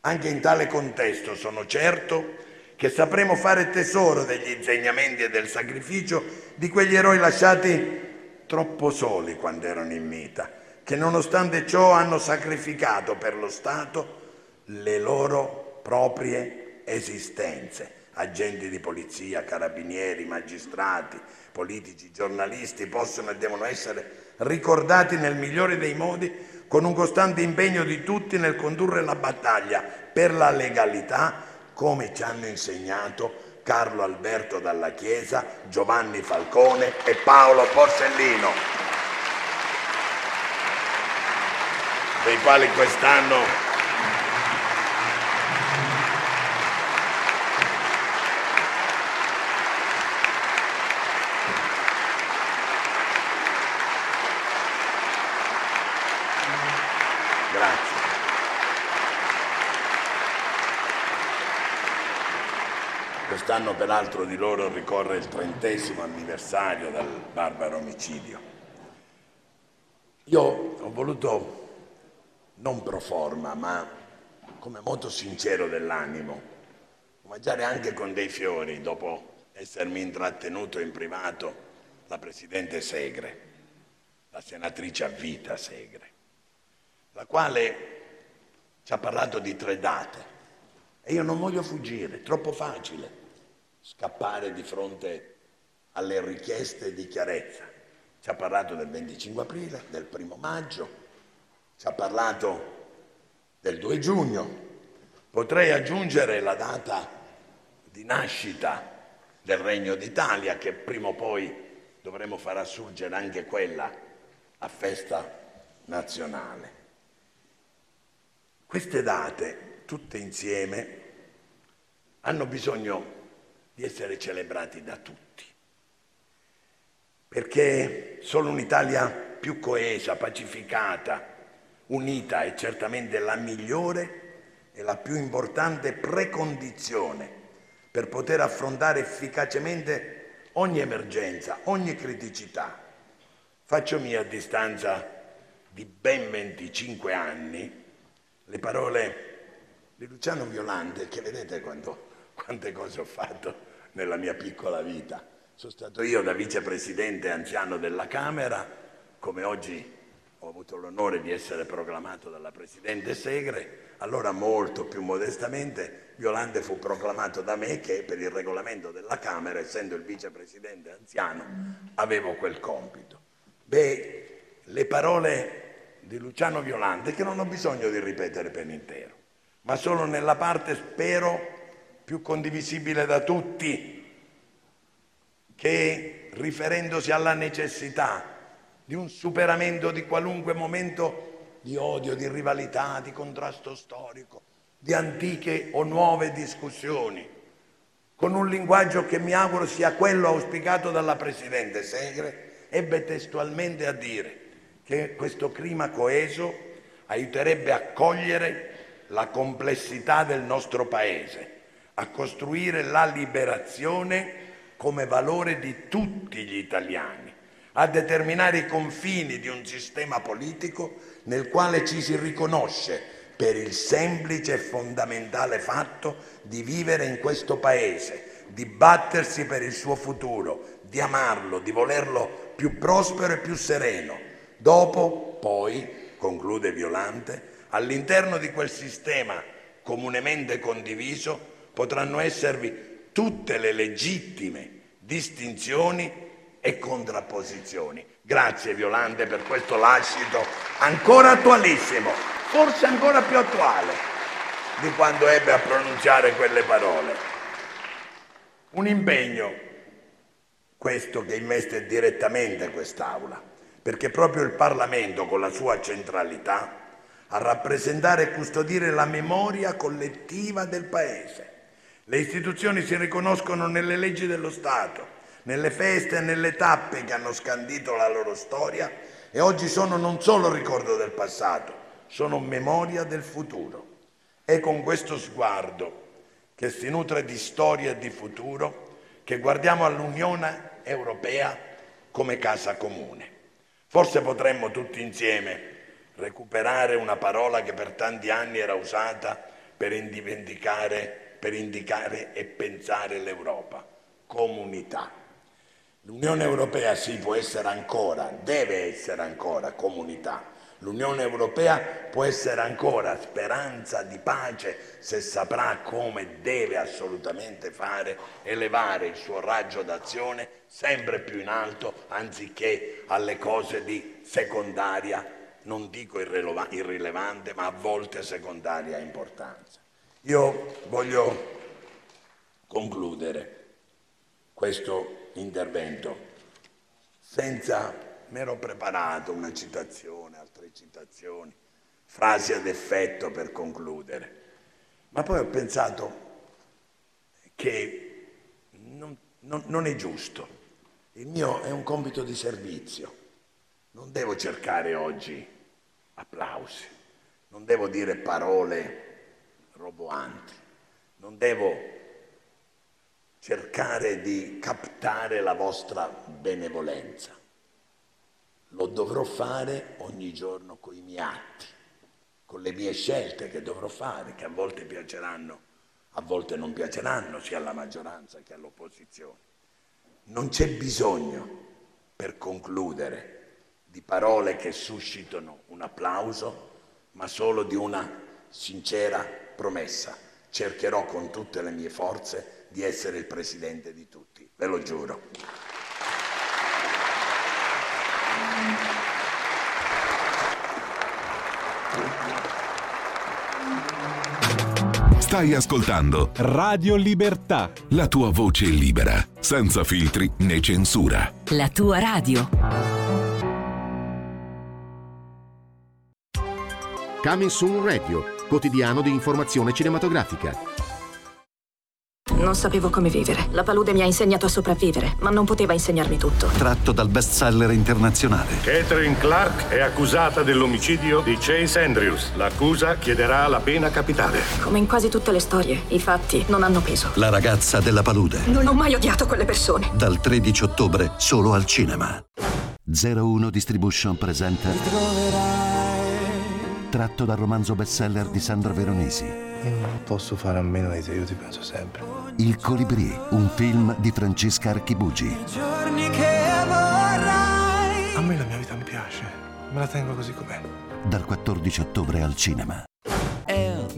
Anche in tale contesto sono certo che sapremo fare tesoro degli insegnamenti e del sacrificio di quegli eroi lasciati troppo soli quando erano in vita, che nonostante ciò hanno sacrificato per lo Stato le loro proprie esistenze. Agenti di polizia, carabinieri, magistrati, politici, giornalisti possono e devono essere ricordati nel migliore dei modi con un costante impegno di tutti nel condurre la battaglia per la legalità come ci hanno insegnato Carlo Alberto Dalla Chiesa, Giovanni Falcone e Paolo Borsellino, dei quali quest'anno Quest'anno peraltro di loro ricorre il trentesimo anniversario del barbaro omicidio. Io ho voluto, non pro forma, ma come moto sincero dell'animo, omaggiare anche con dei fiori, dopo essermi intrattenuto in privato, la Presidente Segre, la senatrice a vita Segre, la quale ci ha parlato di tre date. E io non voglio fuggire, troppo facile scappare di fronte alle richieste di chiarezza. Ci ha parlato del 25 aprile, del primo maggio, ci ha parlato del 2 giugno. Potrei aggiungere la data di nascita del Regno d'Italia, che prima o poi dovremo far assurgere anche quella a festa nazionale. Queste date, tutte insieme, hanno bisogno di essere celebrati da tutti, perché solo un'Italia più coesa, pacificata, unita è certamente la migliore e la più importante precondizione per poter affrontare efficacemente ogni emergenza, ogni criticità. Faccio mia a distanza di ben 25 anni le parole di Luciano Violante, che vedete quando quante cose ho fatto nella mia piccola vita. Sono stato io da vicepresidente anziano della Camera, come oggi ho avuto l'onore di essere proclamato dalla Presidente Segre, allora molto più modestamente Violante fu proclamato da me che per il regolamento della Camera, essendo il vicepresidente anziano, avevo quel compito. Beh, le parole di Luciano Violante, che non ho bisogno di ripetere per intero, ma solo nella parte, spero, più condivisibile da tutti, che riferendosi alla necessità di un superamento di qualunque momento di odio, di rivalità, di contrasto storico, di antiche o nuove discussioni, con un linguaggio che mi auguro sia quello auspicato dalla Presidente Segre, ebbe testualmente a dire che questo clima coeso aiuterebbe a cogliere la complessità del nostro Paese, a costruire la liberazione come valore di tutti gli italiani, a determinare i confini di un sistema politico nel quale ci si riconosce per il semplice e fondamentale fatto di vivere in questo Paese, di battersi per il suo futuro, di amarlo, di volerlo più prospero e più sereno. Dopo, poi, conclude Violante, all'interno di quel sistema comunemente condiviso potranno esservi tutte le legittime distinzioni e contrapposizioni. Grazie Violante per questo lascito ancora attualissimo, forse ancora più attuale di quando ebbe a pronunciare quelle parole. Un impegno, questo che investe direttamente quest'Aula, perché proprio il Parlamento con la sua centralità a rappresentare e custodire la memoria collettiva del Paese. Le istituzioni si riconoscono nelle leggi dello Stato, nelle feste e nelle tappe che hanno scandito la loro storia e oggi sono non solo ricordo del passato, sono memoria del futuro. È con questo sguardo che si nutre di storia e di futuro che guardiamo all'Unione Europea come casa comune. Forse potremmo tutti insieme recuperare una parola che per tanti anni era usata per indicare, per indicare e pensare l'Europa, comunità. L'Unione Europea sì può essere ancora, deve essere ancora comunità. L'Unione Europea può essere ancora speranza di pace se saprà come deve assolutamente fare, elevare il suo raggio d'azione sempre più in alto anziché alle cose di secondaria non dico irrilevante, ma a volte secondaria importanza. Io voglio concludere questo intervento senza mi ero preparato una citazione, altre citazioni, frasi ad effetto per concludere, ma poi ho pensato che non, non, non è giusto. Il mio è un compito di servizio. Non devo cercare oggi applausi, non devo dire parole roboanti, non devo cercare di captare la vostra benevolenza. Lo dovrò fare ogni giorno con i miei atti, con le mie scelte che dovrò fare, che a volte piaceranno, a volte non piaceranno sia alla maggioranza che all'opposizione. Non c'è bisogno per concludere di parole che suscitano un applauso, ma solo di una sincera promessa. Cercherò con tutte le mie forze di essere il presidente di tutti, ve lo giuro. Stai ascoltando Radio Libertà. La tua voce libera, senza filtri né censura. La tua radio. Coming Soon Radio, quotidiano di informazione cinematografica. Non sapevo come vivere. La palude mi ha insegnato a sopravvivere, ma non poteva insegnarmi tutto. Tratto dal bestseller internazionale. Catherine Clark è accusata dell'omicidio di Chase Andrews. L'accusa chiederà la pena capitale. Come in quasi tutte le storie, i fatti non hanno peso. La ragazza della palude. Non ho mai odiato quelle persone. Dal 13 ottobre, solo al cinema. 01 Distribution presenta tratto dal romanzo bestseller di Sandro Veronesi. Io non posso fare a meno di te, io ti penso sempre. Il Colibrì, un film di Francesca Archibugi. A me la mia vita mi piace, me la tengo così com'è. Dal 14 ottobre al cinema.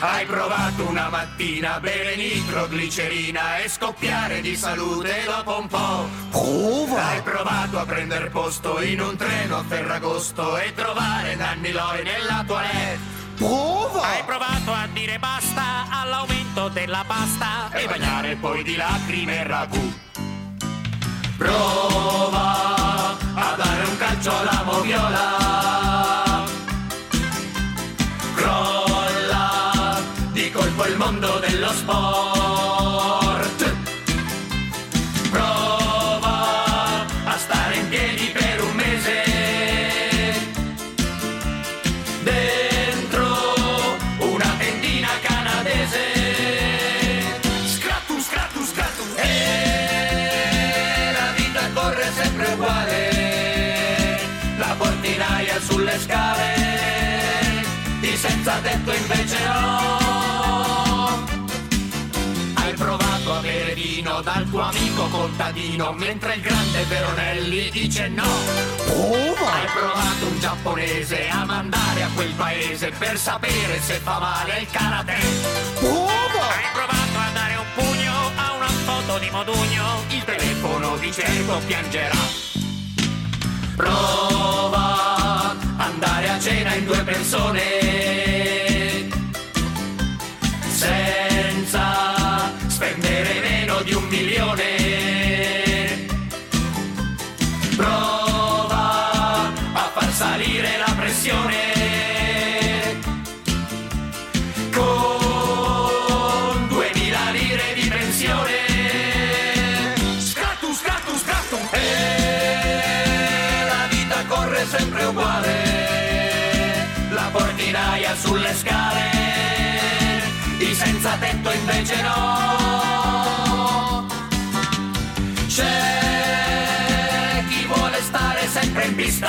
Hai provato una mattina a bere nitroglicerina e scoppiare di salute dopo un po'. Prova! Hai provato a prendere posto in un treno a Ferragosto e trovare Nanni Loi nella toilette. Prova! Hai provato a dire basta all'aumento della pasta e bagnare poi di lacrime ragù. Prova a dare un calcio alla moviola. Mondo dello sport. Prova a stare in piedi per un mese. Dentro una tendina canadese. Scrattu, scrattu, scrattu. E la vita corre sempre uguale. La portinaia sulle scale. Di senza tetto tuo amico contadino mentre il grande Veronelli dice no. Prova! Hai provato un giapponese a mandare a quel paese per sapere se fa male il karate. Prova! Hai provato a dare un pugno a una foto di Modugno, il telefono di certo piangerà. Prova andare a cena in due persone scale. I senza tetto invece no. C'è chi vuole stare sempre in pista,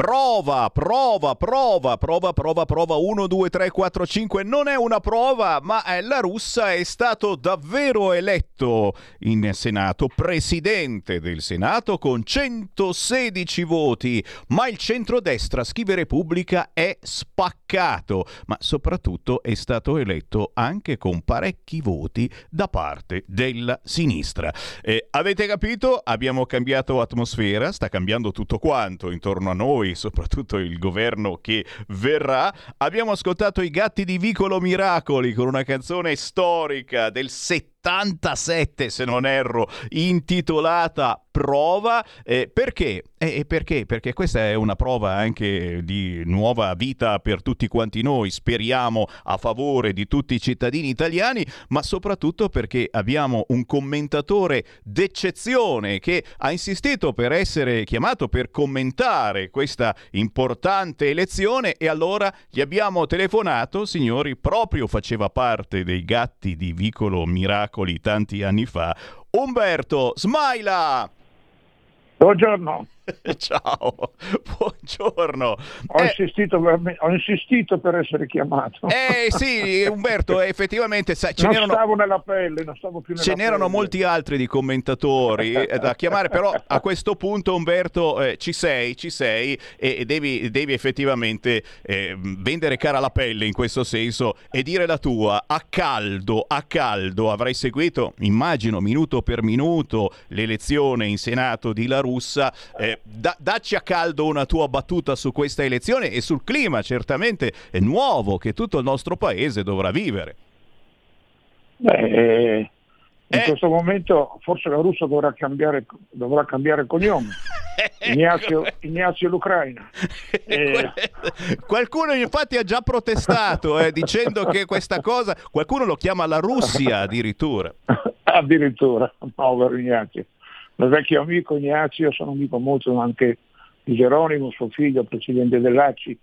Prova, prova, prova, prova, prova, prova 1, 2, 3, 4, 5. Non è una prova, ma la russa è stato davvero eletto in Senato, presidente del Senato con 116 voti. Ma il centrodestra, scrive Repubblica, è spaccato, ma soprattutto è stato eletto anche con parecchi voti da parte della sinistra. Eh, avete capito? Abbiamo cambiato atmosfera, sta cambiando tutto quanto intorno a noi soprattutto il governo che verrà. Abbiamo ascoltato i gatti di Vicolo Miracoli con una canzone storica del 77, se non erro, intitolata Prova. Eh, perché? Eh, perché? Perché questa è una prova anche di nuova vita per tutti quanti noi, speriamo a favore di tutti i cittadini italiani, ma soprattutto perché abbiamo un commentatore d'eccezione che ha insistito per essere chiamato per commentare questa importante elezione e allora gli abbiamo telefonato, signori, proprio faceva parte dei gatti di Vicolo Miracoli tanti anni fa, Umberto Smaila! Buongiorno. Ciao, buongiorno. Ho, insistito per, ho insistito per essere chiamato. Eh sì, Umberto, effettivamente sa, ce non n'erano... stavo nella pelle, non stavo più nella Ce n'erano pelle. molti altri di commentatori eh, da chiamare, però a questo punto Umberto eh, ci sei, ci sei e, e devi, devi effettivamente eh, vendere cara la pelle in questo senso e dire la tua a caldo, a caldo. Avrai seguito, immagino, minuto per minuto l'elezione in Senato di La Russa. Eh, da- dacci a caldo una tua battuta su questa elezione e sul clima certamente nuovo che tutto il nostro paese dovrà vivere. Beh, eh, in questo momento forse la Russia dovrà cambiare, dovrà cambiare cognome. Ignazio, Ignazio l'Ucraina. Eh, Qualcuno infatti ha già protestato eh, dicendo che questa cosa, qualcuno lo chiama la Russia addirittura. addirittura, povero Ignazio. Il vecchio amico Ignazio, sono amico molto anche di Geronimo, suo figlio, presidente dell'ACI,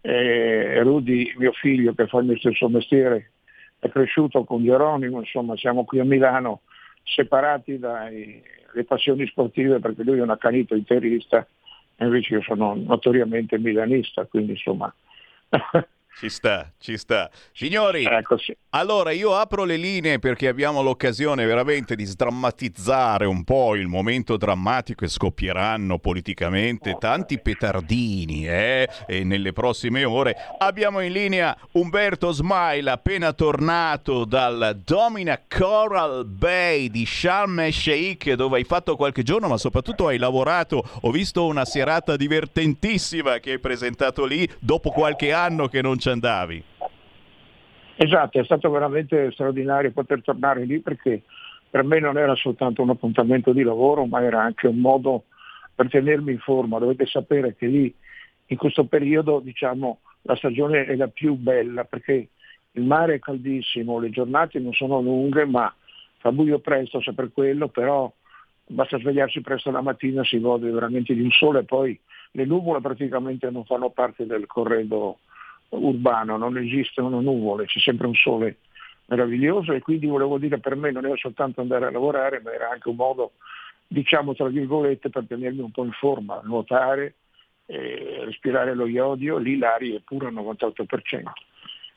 e Rudy, mio figlio, che fa il mio stesso mestiere, è cresciuto con Geronimo, insomma siamo qui a Milano separati dalle passioni sportive perché lui è un accanito interista invece io sono notoriamente milanista, quindi insomma Ci sta, ci sta. Signori, Ecco, allora io apro le linee perché abbiamo l'occasione veramente di sdrammatizzare un po' il momento drammatico e scoppieranno politicamente tanti petardini eh? e nelle prossime ore. Abbiamo in linea Umberto Smaila, appena tornato dal Domina Coral Bay di Sharm el Sheikh dove hai fatto qualche giorno ma soprattutto hai lavorato. Ho visto una serata divertentissima che hai presentato lì dopo qualche anno che non ci andavi. Esatto, è stato veramente straordinario poter tornare lì perché per me non era soltanto un appuntamento di lavoro, ma era anche un modo per tenermi in forma. Dovete sapere che lì in questo periodo diciamo, la stagione è la più bella perché il mare è caldissimo, le giornate non sono lunghe, ma fa buio presto se per quello, però basta svegliarsi presto la mattina, si gode veramente di un sole e poi le nuvole praticamente non fanno parte del corredo urbano, non esistono nuvole, c'è sempre un sole meraviglioso e quindi volevo dire per me non era soltanto andare a lavorare, ma era anche un modo, diciamo tra virgolette, per tenermi un po' in forma, nuotare, eh, respirare lo iodio, lì l'aria è pure al 98%.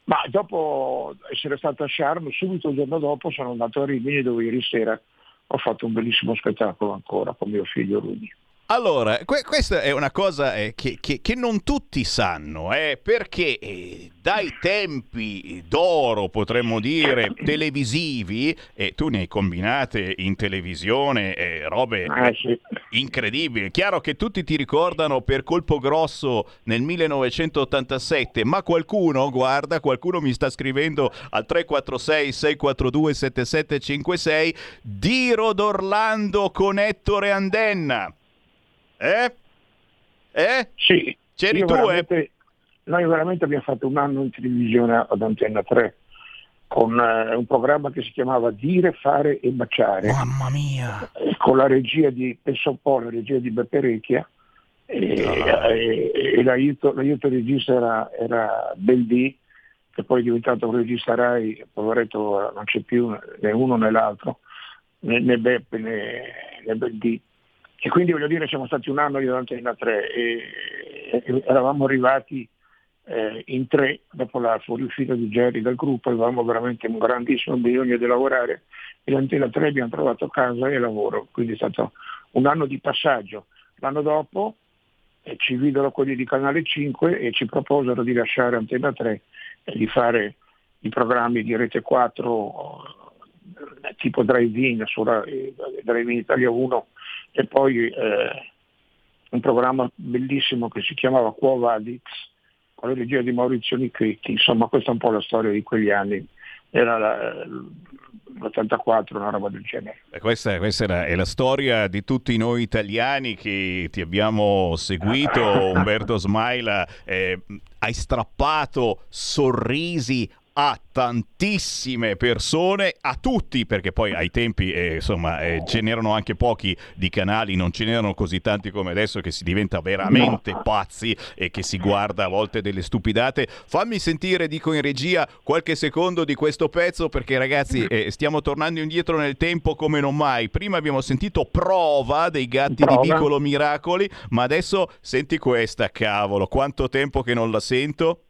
Ma dopo essere stato a Sharm, subito il giorno dopo sono andato a Rimini dove ieri sera ho fatto un bellissimo spettacolo ancora con mio figlio Rudy. Allora, que- questa è una cosa eh, che, che- che non tutti sanno, eh, perché eh, dai tempi d'oro, potremmo dire, televisivi, e tu ne hai combinate in televisione eh, robe Ah, sì. incredibili. Chiaro che tutti ti ricordano per colpo grosso nel 1987, ma qualcuno, guarda, qualcuno mi sta scrivendo al 346 642 7756 Diro d'Orlando con Ettore Andenna. Eh? Eh? Sì. C'eri tu, eh? Noi veramente abbiamo fatto un anno in televisione ad Antenna 3 con eh, un programma che si chiamava Dire, Fare e Baciare. Mamma mia! Con la regia di, penso un po', la regia di Beppe Recchia e, e- e l'aiuto, l'aiuto regista era, era Beldì, che poi è diventato un regista Rai, poveretto non c'è più né uno né l'altro, né, né Beppe né, né Beldì. E quindi voglio dire siamo stati un anno io Antenna 3 e, e eravamo arrivati eh, in tre dopo la fuoriuscita di Jerry dal gruppo, avevamo veramente un grandissimo bisogno di lavorare e l'Antena 3 abbiamo trovato casa e lavoro, quindi è stato un anno di passaggio. L'anno dopo eh, ci videro quelli di Canale 5 e ci proposero di lasciare Antena 3 e di fare i programmi di Rete 4 eh, tipo Drive-In, su eh, Drive-In Italia 1 e poi eh, un programma bellissimo che si chiamava Quo Vadix con la regia di Maurizio Nichetti, insomma questa è un po' la storia di quegli anni, era la- l'84, una roba del genere. Eh, Questa, questa è, la, è la storia di tutti noi italiani che ti abbiamo seguito, Umberto Smaila, eh, hai strappato sorrisi a tantissime persone, a tutti, perché poi ai tempi eh, insomma eh, ce n'erano anche pochi di canali, non ce n'erano così tanti come adesso che si diventa veramente no. pazzi e che si guarda a volte delle stupidate. Fammi sentire, dico in regia, qualche secondo di questo pezzo perché ragazzi eh, stiamo tornando indietro nel tempo come non mai. Prima abbiamo sentito Prova dei gatti Prova. di Piccolo Miracoli, ma adesso senti questa, cavolo, quanto tempo che non la sento.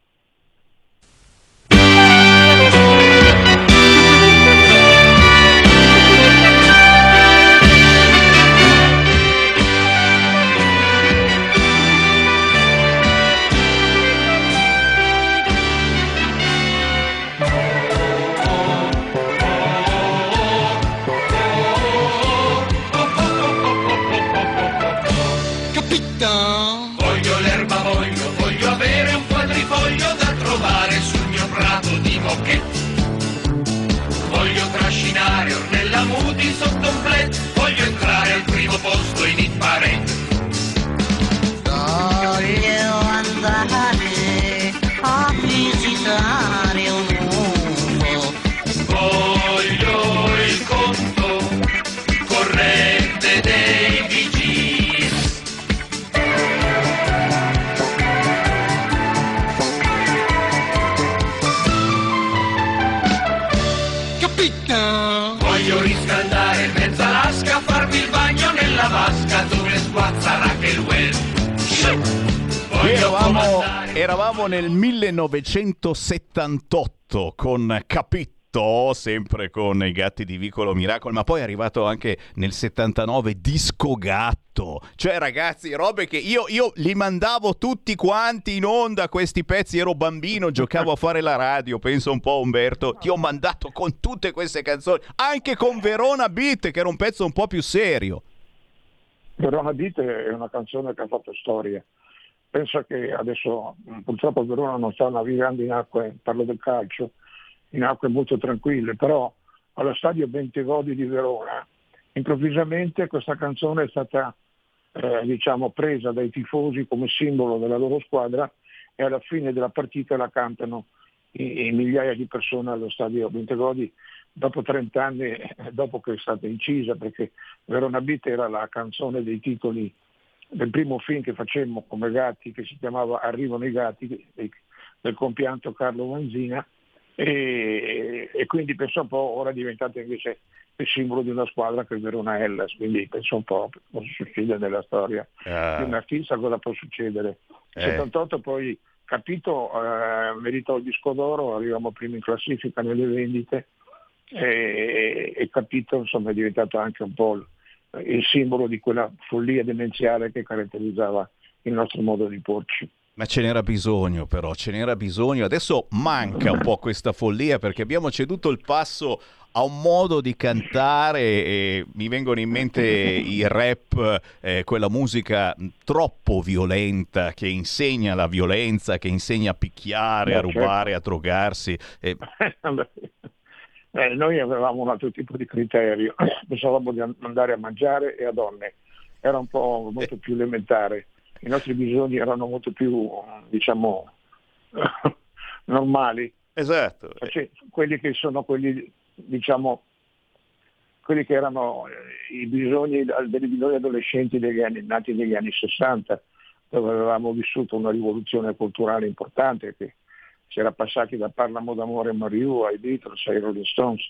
Eravamo, nel 1978 con Capitto sempre con i gatti di Vicolo Miracolo, ma poi è arrivato anche nel 79 Disco Gatto. Cioè, ragazzi, robe che io, io, li mandavo tutti quanti in onda questi pezzi. Ero bambino, giocavo a fare la radio. Penso un po', Umberto. Ti ho mandato con tutte queste canzoni, anche con Verona Beat, che era un pezzo un po' più serio. Verona Beat è una canzone che ha fatto storia penso che adesso purtroppo Verona non sta navigando in acque, parlo del calcio, in acque molto tranquille, però allo stadio Bentegodi di Verona improvvisamente questa canzone è stata eh, diciamo, presa dai tifosi come simbolo della loro squadra e alla fine della partita la cantano in, in migliaia di persone allo stadio Bentegodi dopo 30 anni, dopo che è stata incisa, perché Verona Beat era la canzone dei titoli del primo film che facemmo come gatti che si chiamava Arrivano i gatti del compianto Carlo Vanzina e, e quindi penso un po' ora è diventato invece il simbolo di una squadra che è Verona Hellas, quindi penso un po' cosa succede nella storia uh. di un artista, cosa può succedere. Eh. 78 poi capito, eh, meritò il disco d'oro, arriviamo prima in classifica nelle vendite e, e capito insomma è diventato anche un po' il simbolo di quella follia demenziale che caratterizzava il nostro modo di porci. Ma ce n'era bisogno però, ce n'era bisogno. Adesso manca un po' questa follia perché abbiamo ceduto il passo a un modo di cantare e mi vengono in mente i rap, eh, quella musica troppo violenta che insegna la violenza, che insegna a picchiare, a rubare, a drogarsi. Eh. Eh, noi avevamo un altro tipo di criterio, pensavamo di andare a mangiare e a donne, era un po' molto più elementare, i nostri bisogni erano molto più, diciamo, normali. Esatto. Cioè, quelli che sono quelli, diciamo, quelli che erano eh, i bisogni dei bisogni adolescenti degli anni, nati negli anni 60, dove avevamo vissuto una rivoluzione culturale importante che si era passati da Parlamo d'amore Mariù ai Beatles, ai Rolling Stones,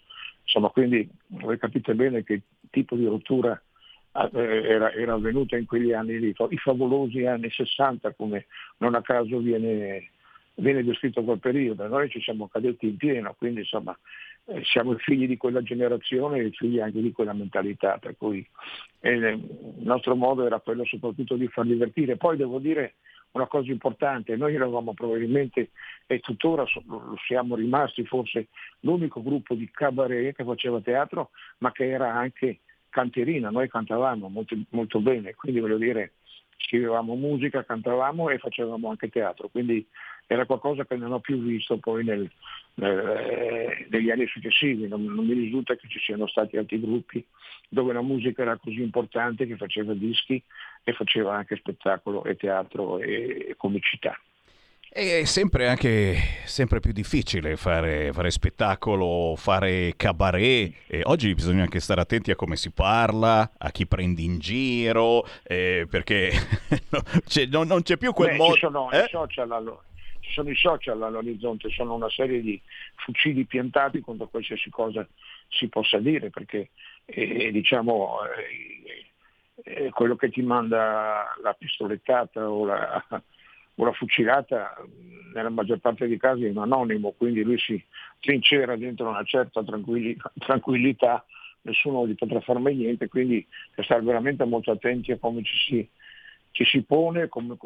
insomma quindi voi capite bene che tipo di rottura eh, era, era avvenuta in quegli anni lì, i favolosi anni 60 come non a caso viene, viene descritto quel periodo, noi ci siamo caduti in pieno, quindi insomma eh, siamo i figli di quella generazione e figli anche di quella mentalità, per cui eh, il nostro modo era quello soprattutto di far divertire. Poi devo dire una cosa importante, noi eravamo probabilmente e tuttora siamo rimasti forse l'unico gruppo di cabaret che faceva teatro ma che era anche canterina, noi cantavamo molto, molto bene, quindi voglio dire scrivevamo musica, cantavamo e facevamo anche teatro, quindi era qualcosa che non ho più visto poi nel, nel, negli anni successivi, non, non, mi risulta che ci siano stati altri gruppi dove la musica era così importante che faceva dischi e faceva anche spettacolo e teatro e, e comicità. È sempre anche sempre più difficile fare, fare spettacolo, fare cabaret. E oggi bisogna anche stare attenti a come si parla, a chi prendi in giro, eh, perché no, c'è- non, non c'è più quel modo. ci, sono eh? i social allo- ci sono i social all'orizzonte, sono una serie di fucili piantati contro qualsiasi cosa si possa dire, perché eh, diciamo eh, eh, quello che ti manda la pistolettata o la, la fucilata mh, nella maggior parte dei casi è un anonimo, quindi lui si trincera dentro una certa tranquilli- tranquillità, nessuno gli potrà far mai niente, quindi stare veramente molto attenti a come ci si, ci si pone come,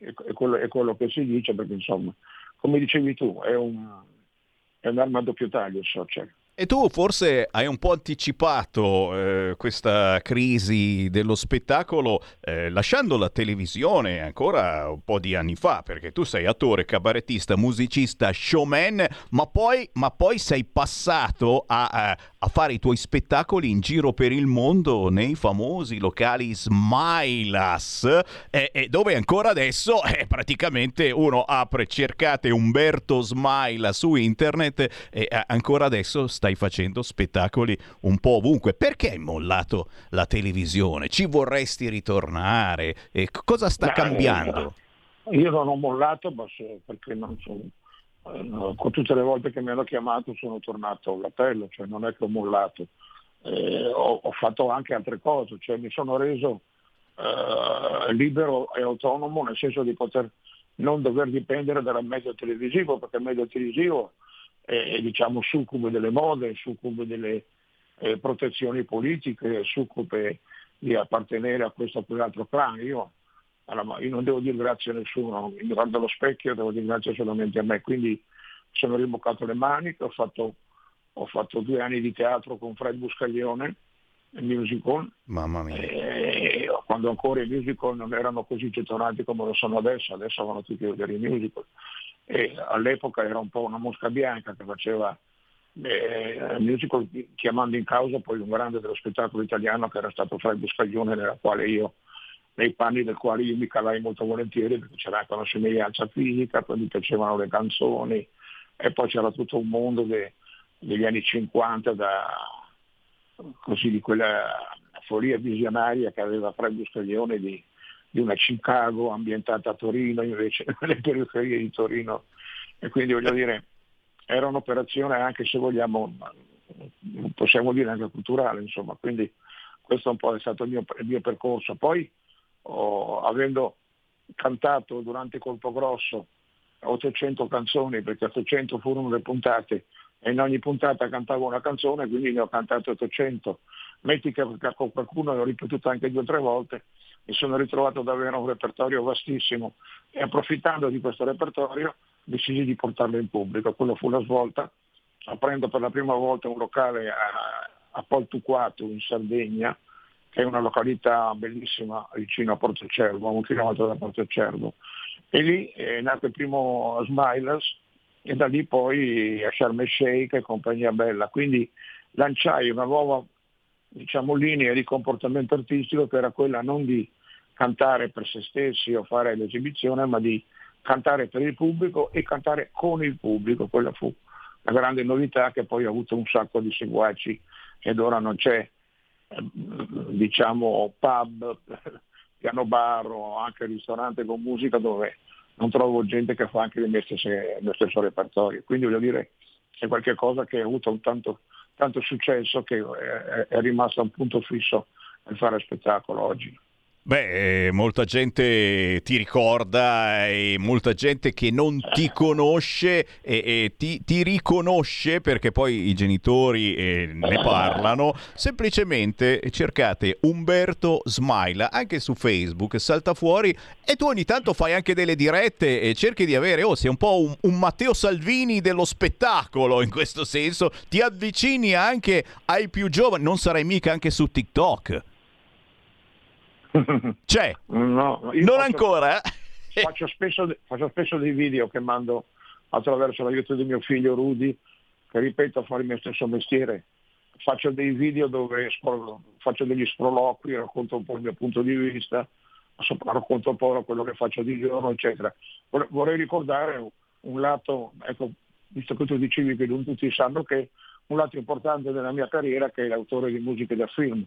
e quello, e quello che si dice, perché insomma, come dicevi tu, è, un, è un'arma a doppio taglio il social. E tu forse hai un po' anticipato eh, questa crisi dello spettacolo eh, lasciando la televisione ancora un po' di anni fa, perché tu sei attore, cabarettista, musicista, showman, ma poi, ma poi sei passato a, a- a fare i tuoi spettacoli in giro per il mondo nei famosi locali Smilas, eh, dove ancora adesso eh, praticamente uno apre, cercate Umberto Smaila su internet e eh, ancora adesso stai facendo spettacoli un po' ovunque. Perché hai mollato la televisione? Ci vorresti ritornare? E cosa sta Beh, cambiando? Io non ho mollato perché non sono, eh, con tutte le volte che mi hanno chiamato sono tornato all'appello, cioè non è che ho mollato. Eh, ho, ho fatto anche altre cose, cioè mi sono reso eh, libero e autonomo nel senso di poter non dover dipendere dal medio televisivo, perché il medio televisivo è, diciamo succube delle mode, succube delle eh, protezioni politiche, succube di appartenere a questo o quell'altro clan. Io, alla- io non devo dire grazie a nessuno, mi guardo allo specchio devo dire grazie solamente a me, quindi sono rimboccato le maniche, ho fatto, ho fatto due anni di teatro con Fred Buscaglione, il musical, Mamma mia. e quando ancora i musical non erano così gettonati come lo sono adesso, adesso vanno tutti a vedere i musical. E all'epoca era un po' una mosca bianca che faceva eh, musical chiamando in causa poi un grande dello spettacolo italiano che era stato Fred Buscaglione nella quale io nei panni del quale io mi calai molto volentieri perché c'era anche una somiglianza fisica, poi mi piacevano le canzoni e poi c'era tutto un mondo de- degli anni 50 da, così di quella follia visionaria che aveva Fred Buscaglione di, di una Chicago ambientata a Torino invece nelle periferie di Torino. E quindi voglio dire era un'operazione anche se vogliamo possiamo dire anche culturale insomma. Quindi questo un po' è stato il mio, il mio percorso. Poi ho- avendo cantato durante Colpo Grosso 800 canzoni perché 800 furono le puntate e in ogni puntata cantavo una canzone quindi ne ho cantate 800 metti che con qualcuno l'ho ripetuto anche due o tre volte mi sono ritrovato ad avere un repertorio vastissimo e approfittando di questo repertorio decisi di portarlo in pubblico quello fu la svolta aprendo per la prima volta un locale a, a Poltuquato in Sardegna che è una località bellissima vicino a Porto Cervo, a un chilometro da Porto Cervo. E lì è nato il primo Smilers e da lì poi a Sharm el Sheikh e compagnia bella. Quindi lanciai una nuova diciamo, linea di comportamento artistico che era quella non di cantare per se stessi o fare l'esibizione, ma di cantare per il pubblico e cantare con il pubblico. Quella fu la grande novità che poi ha avuto un sacco di seguaci ed ora non c'è eh, diciamo pub, piano bar o anche ristorante con musica dove non trovo gente che fa anche le stesse, mio stesso repertorio. Quindi voglio dire è qualcosa che ha avuto un tanto, tanto successo che è, è rimasto un punto fisso nel fare spettacolo oggi. Beh, eh, molta gente ti ricorda e molta gente che non ti conosce e, e ti, ti riconosce perché poi i genitori eh, ne parlano. Semplicemente cercate Umberto Smaila anche su Facebook, salta fuori e tu ogni tanto fai anche delle dirette e cerchi di avere, oh, sei un po' un, un Matteo Salvini dello spettacolo in questo senso, ti avvicini anche ai più giovani, non sarai mica anche su TikTok. C'è? No, non faccio- ancora? Faccio spesso, faccio spesso dei video che mando attraverso l'aiuto di mio figlio Rudy, che ripeto fa il mio stesso mestiere. Faccio dei video dove faccio degli sproloqui, racconto un po' il mio punto di vista, racconto un po' quello che faccio di giorno, eccetera. Vorrei- Vorrei ricordare un lato, ecco, visto che tu dicevi che non tutti sanno che un lato importante della mia carriera che è l'autore di musiche da film.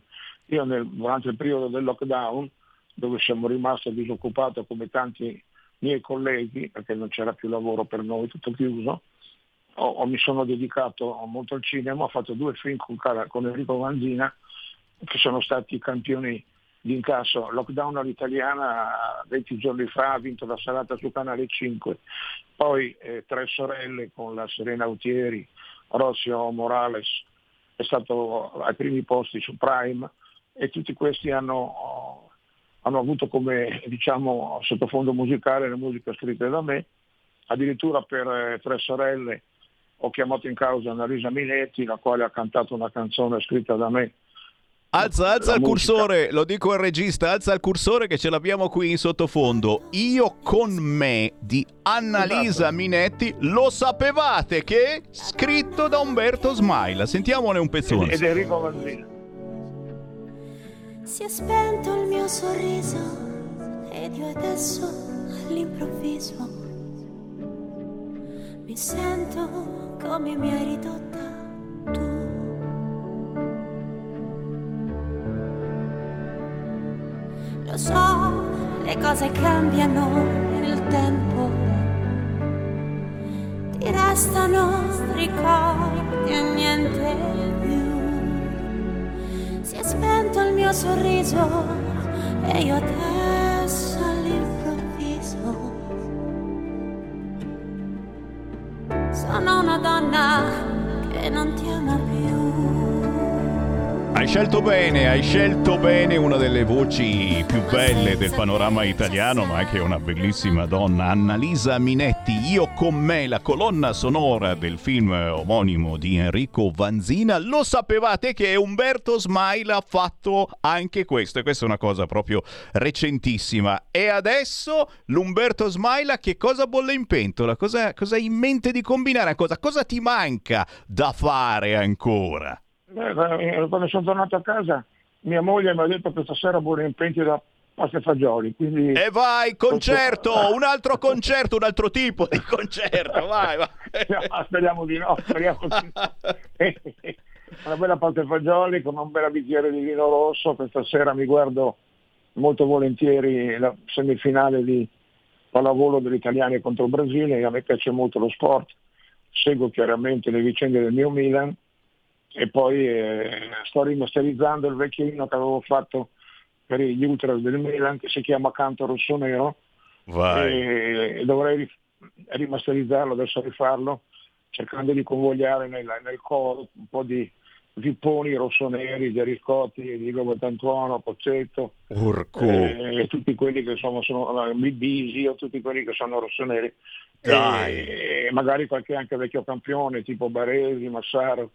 Io nel- durante il periodo del lockdown, dove siamo rimasti disoccupati come tanti miei colleghi, perché non c'era più lavoro per noi, tutto chiuso, ho- ho- mi sono dedicato molto al cinema, ho fatto due film con, con Enrico Vanzina, che sono stati campioni di incasso. Lockdown all'italiana 20 giorni fa ha vinto la serata su Canale 5, poi eh, Tre sorelle con la Serena Autieri, Rossio Morales è stato ai primi posti su Prime e tutti questi hanno, hanno avuto come diciamo, sottofondo musicale le musiche scritte da me. Addirittura per eh, Tre sorelle ho chiamato in causa Annalisa Minetti, la quale ha cantato una canzone scritta da me Alza, alza La il musica. cursore, lo dico al regista, alza il cursore che ce l'abbiamo qui in sottofondo. Io con me di Annalisa Esatto. Minetti, lo sapevate che? Scritto da Umberto Smaila. Sentiamone un pezzone. ed Enrico. Si è spento il mio sorriso ed io adesso all'improvviso mi sento come mi hai ridotta tu. Lo so, le cose cambiano nel tempo, ti restano ricordi e niente più. Si è spento il mio sorriso e io adesso all'improvviso sono una donna che non ti ama più. Hai scelto bene, hai scelto bene una delle voci più belle del panorama italiano, ma anche una bellissima donna, Annalisa Minetti. Io con me, la colonna sonora del film omonimo di Enrico Vanzina. Lo sapevate che Umberto Smaila ha fatto anche questo, e questa è una cosa proprio recentissima. E adesso l'Umberto Smaila che cosa bolle in pentola? Cosa, cosa hai in mente di combinare? Cosa, cosa ti manca da fare ancora? Eh, Quando sono tornato a casa mia moglie mi ha detto che stasera vuole impenti da pasta e fagioli, quindi... E vai, concerto, un altro concerto, un altro tipo di concerto, vai, vai. No, speriamo di no, speriamo di no. Una bella pasta e fagioli con un bel bicchiere di vino rosso, questa sera mi guardo molto volentieri la semifinale di pallavolo degli italiani contro il Brasile, a me piace molto lo sport, seguo chiaramente le vicende del mio Milan e poi eh, sto rimasterizzando il vecchio inno che avevo fatto per gli ultras del Milan che si chiama Canto Rosso Nero Vai. e, e dovrei ri- rimasterizzarlo, adesso rifarlo, cercando di convogliare nel, nel coro un po' di vipponi rossoneri, Gerry Scotti, Diego Bertantuono, Poccetto, eh, e tutti quelli che sono, sono eh, Bisi o tutti quelli che sono rossoneri. Dai. E magari qualche anche vecchio campione tipo Baresi, Massaro.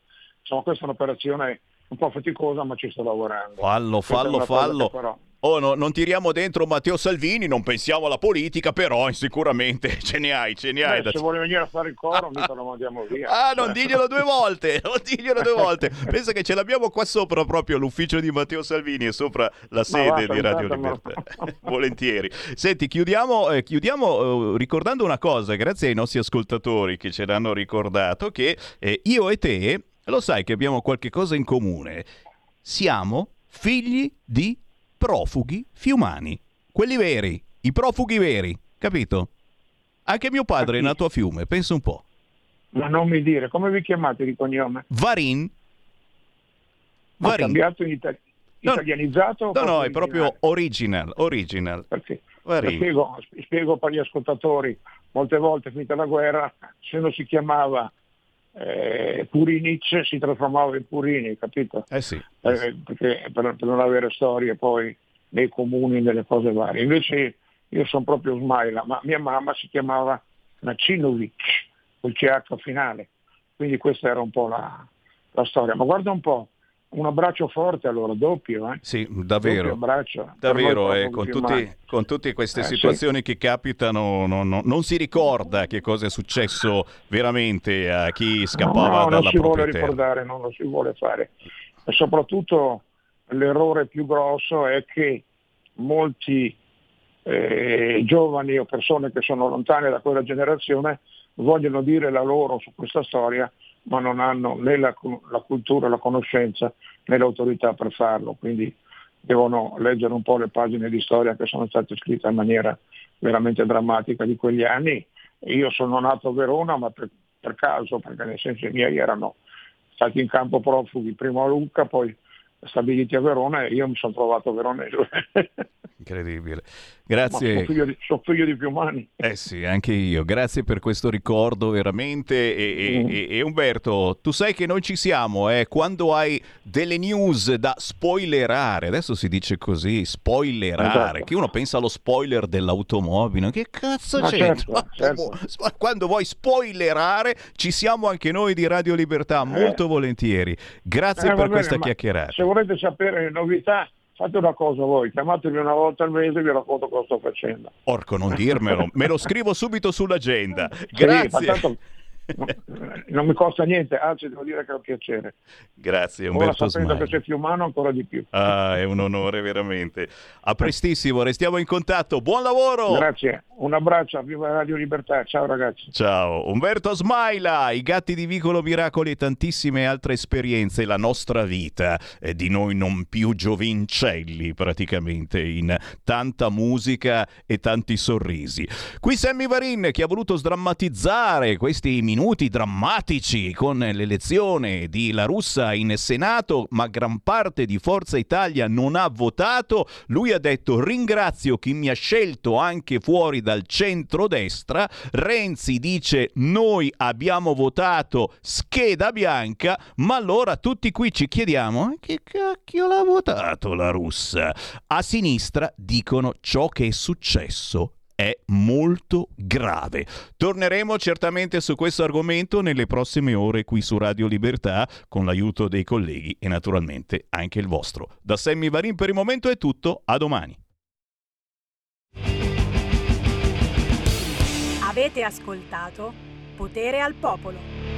Insomma questa è un'operazione un po' faticosa ma ci sto lavorando. Fallo, fallo, fallo. farò. Oh, no, non tiriamo dentro Matteo Salvini, non pensiamo alla politica, però sicuramente ce ne hai, ce ne hai. Beh, da- se vuole venire a fare il coro mica lo mandiamo via. Ah, non diglielo due volte, non diglielo due volte. Pensa che ce l'abbiamo qua sopra proprio l'ufficio di Matteo Salvini e sopra la sede va, di Radio Libertà. Volentieri. Senti, chiudiamo, eh, chiudiamo eh, ricordando una cosa, grazie ai nostri ascoltatori che ce l'hanno ricordato, che eh, io e te, lo sai che abbiamo qualche cosa in comune. Siamo figli di profughi fiumani. Quelli veri, i profughi veri, capito? Anche mio padre è nato a Fiume, pensa un po'. Ma non mi dire, come vi chiamate di cognome? Varin. Varin. cambiato in itali- No, italianizzato? No, no, è proprio original, original. Perché? Varin. Spiego, spiego per gli ascoltatori, molte volte finita la guerra, se non si chiamava eh, Purinic si trasformava in Purini, capito? Eh sì. Eh, perché per, per non avere storie poi nei comuni, nelle cose varie. Invece io sono proprio Smaila, ma mia mamma si chiamava Nacinovic, col CH finale, quindi questa era un po' la, la storia. Ma guarda un po', un abbraccio forte allora, doppio, eh? Sì, Doppio davvero. abbraccio. Davvero, eh, con, tutti, con tutte queste Eh, sì. situazioni che capitano, no- no- non si ricorda che cosa è successo veramente a chi scappava no, non dalla si vuole propria terra. ricordare, non lo si vuole fare. E soprattutto l'errore più grosso è che molti eh, giovani o persone che sono lontane da quella generazione vogliono dire la loro su questa storia, ma non hanno né la, la cultura, la conoscenza né l'autorità per farlo. Quindi devono leggere un po' le pagine di storia che sono state scritte in maniera veramente drammatica di quegli anni. Io sono nato a Verona, ma per, per caso, perché nel senso i miei erano stati in campo profughi, prima a Lucca, poi stabiliti a Verona e io mi sono trovato Veronese. Incredibile. Grazie. Sono figlio, di, sono figlio di Piumani. Eh sì, anche io. Grazie per questo ricordo veramente. E, mm. e, e, Umberto, tu sai che noi ci siamo, eh? quando hai delle news da spoilerare, adesso si dice così, spoilerare, esatto. che uno pensa allo spoiler dell'automobile, che cazzo Ma c'entra? Certo, certo. Quando vuoi spoilerare, ci siamo anche noi di Radio Libertà, molto eh. volentieri. Grazie eh, per bene, questa chiacchierata. Se volete sapere le novità, fate una cosa voi, chiamatemi una volta al mese e vi racconto cosa sto facendo. Porco, non dirmelo, me lo scrivo subito sull'agenda. Grazie. Sì, non mi costa niente, anzi devo dire che è un piacere. Grazie Umberto Ora sapendo che sei più umano ancora di più. Ah, è un onore veramente. A prestissimo, restiamo in contatto. Buon lavoro! Grazie, un abbraccio, viva Radio Libertà, ciao ragazzi. Ciao, Umberto Smaila, i gatti di Vicolo Miracoli e tantissime altre esperienze, la nostra vita è di noi non più giovincelli praticamente, in tanta musica e tanti sorrisi. Qui Sammy Varin che ha voluto sdrammatizzare questi minuti drammatici con l'elezione di La Russa in Senato, ma gran parte di Forza Italia non ha votato. Lui ha detto ringrazio chi mi ha scelto anche fuori dal centrodestra. Renzi dice noi abbiamo votato scheda bianca, ma allora tutti qui ci chiediamo che cacchio l'ha votato la Russa? A sinistra dicono ciò che è successo è molto grave. Torneremo certamente su questo argomento nelle prossime ore qui su Radio Libertà con l'aiuto dei colleghi e naturalmente anche il vostro. Da Sammy Varin per il momento è tutto, a domani. Avete ascoltato Potere al Popolo.